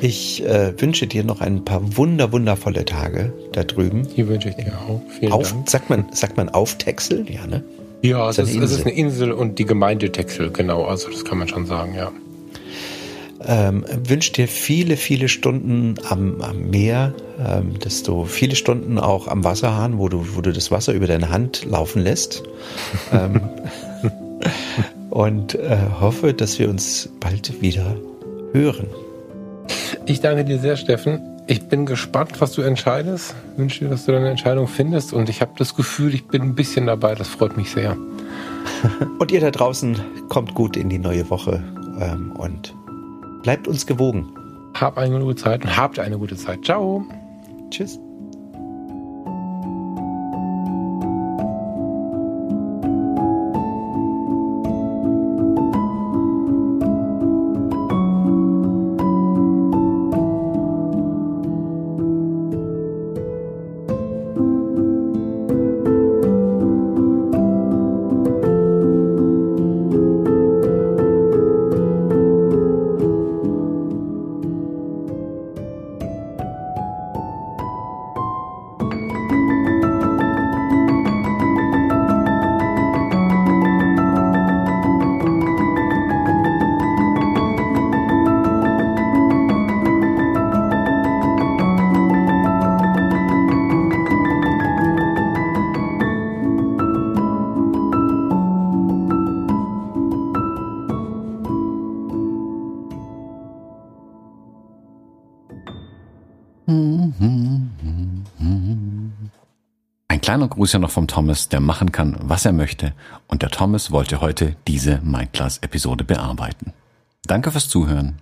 S2: Ich äh, wünsche dir noch ein paar wunder, wundervolle Tage da drüben.
S3: Die wünsche ich dir auch.
S2: Vielen Auf, Dank. Sagt man, sagt man auf Texel? Ja, ne?
S3: Ja, es ist, es ist eine Insel und die Gemeinde Texel, genau. Also das kann man schon sagen, ja.
S2: Ähm, wünsche dir viele, viele Stunden am, am Meer, ähm, dass du viele Stunden auch am Wasserhahn, wo du, wo du das Wasser über deine Hand laufen lässt. ähm, und äh, hoffe, dass wir uns bald wieder hören.
S3: Ich danke dir sehr, Steffen. Ich bin gespannt, was du entscheidest. Wünsche dir, dass du deine Entscheidung findest. Und ich habe das Gefühl, ich bin ein bisschen dabei. Das freut mich sehr.
S2: und ihr da draußen kommt gut in die neue Woche ähm, und bleibt uns gewogen.
S3: Hab eine gute Zeit und habt eine gute Zeit. Ciao.
S2: Tschüss.
S4: Gruß ja noch vom Thomas, der machen kann, was er möchte. Und der Thomas wollte heute diese Mindclass-Episode bearbeiten. Danke fürs Zuhören.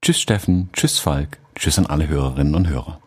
S4: Tschüss Steffen, tschüss Falk, tschüss an alle Hörerinnen und Hörer.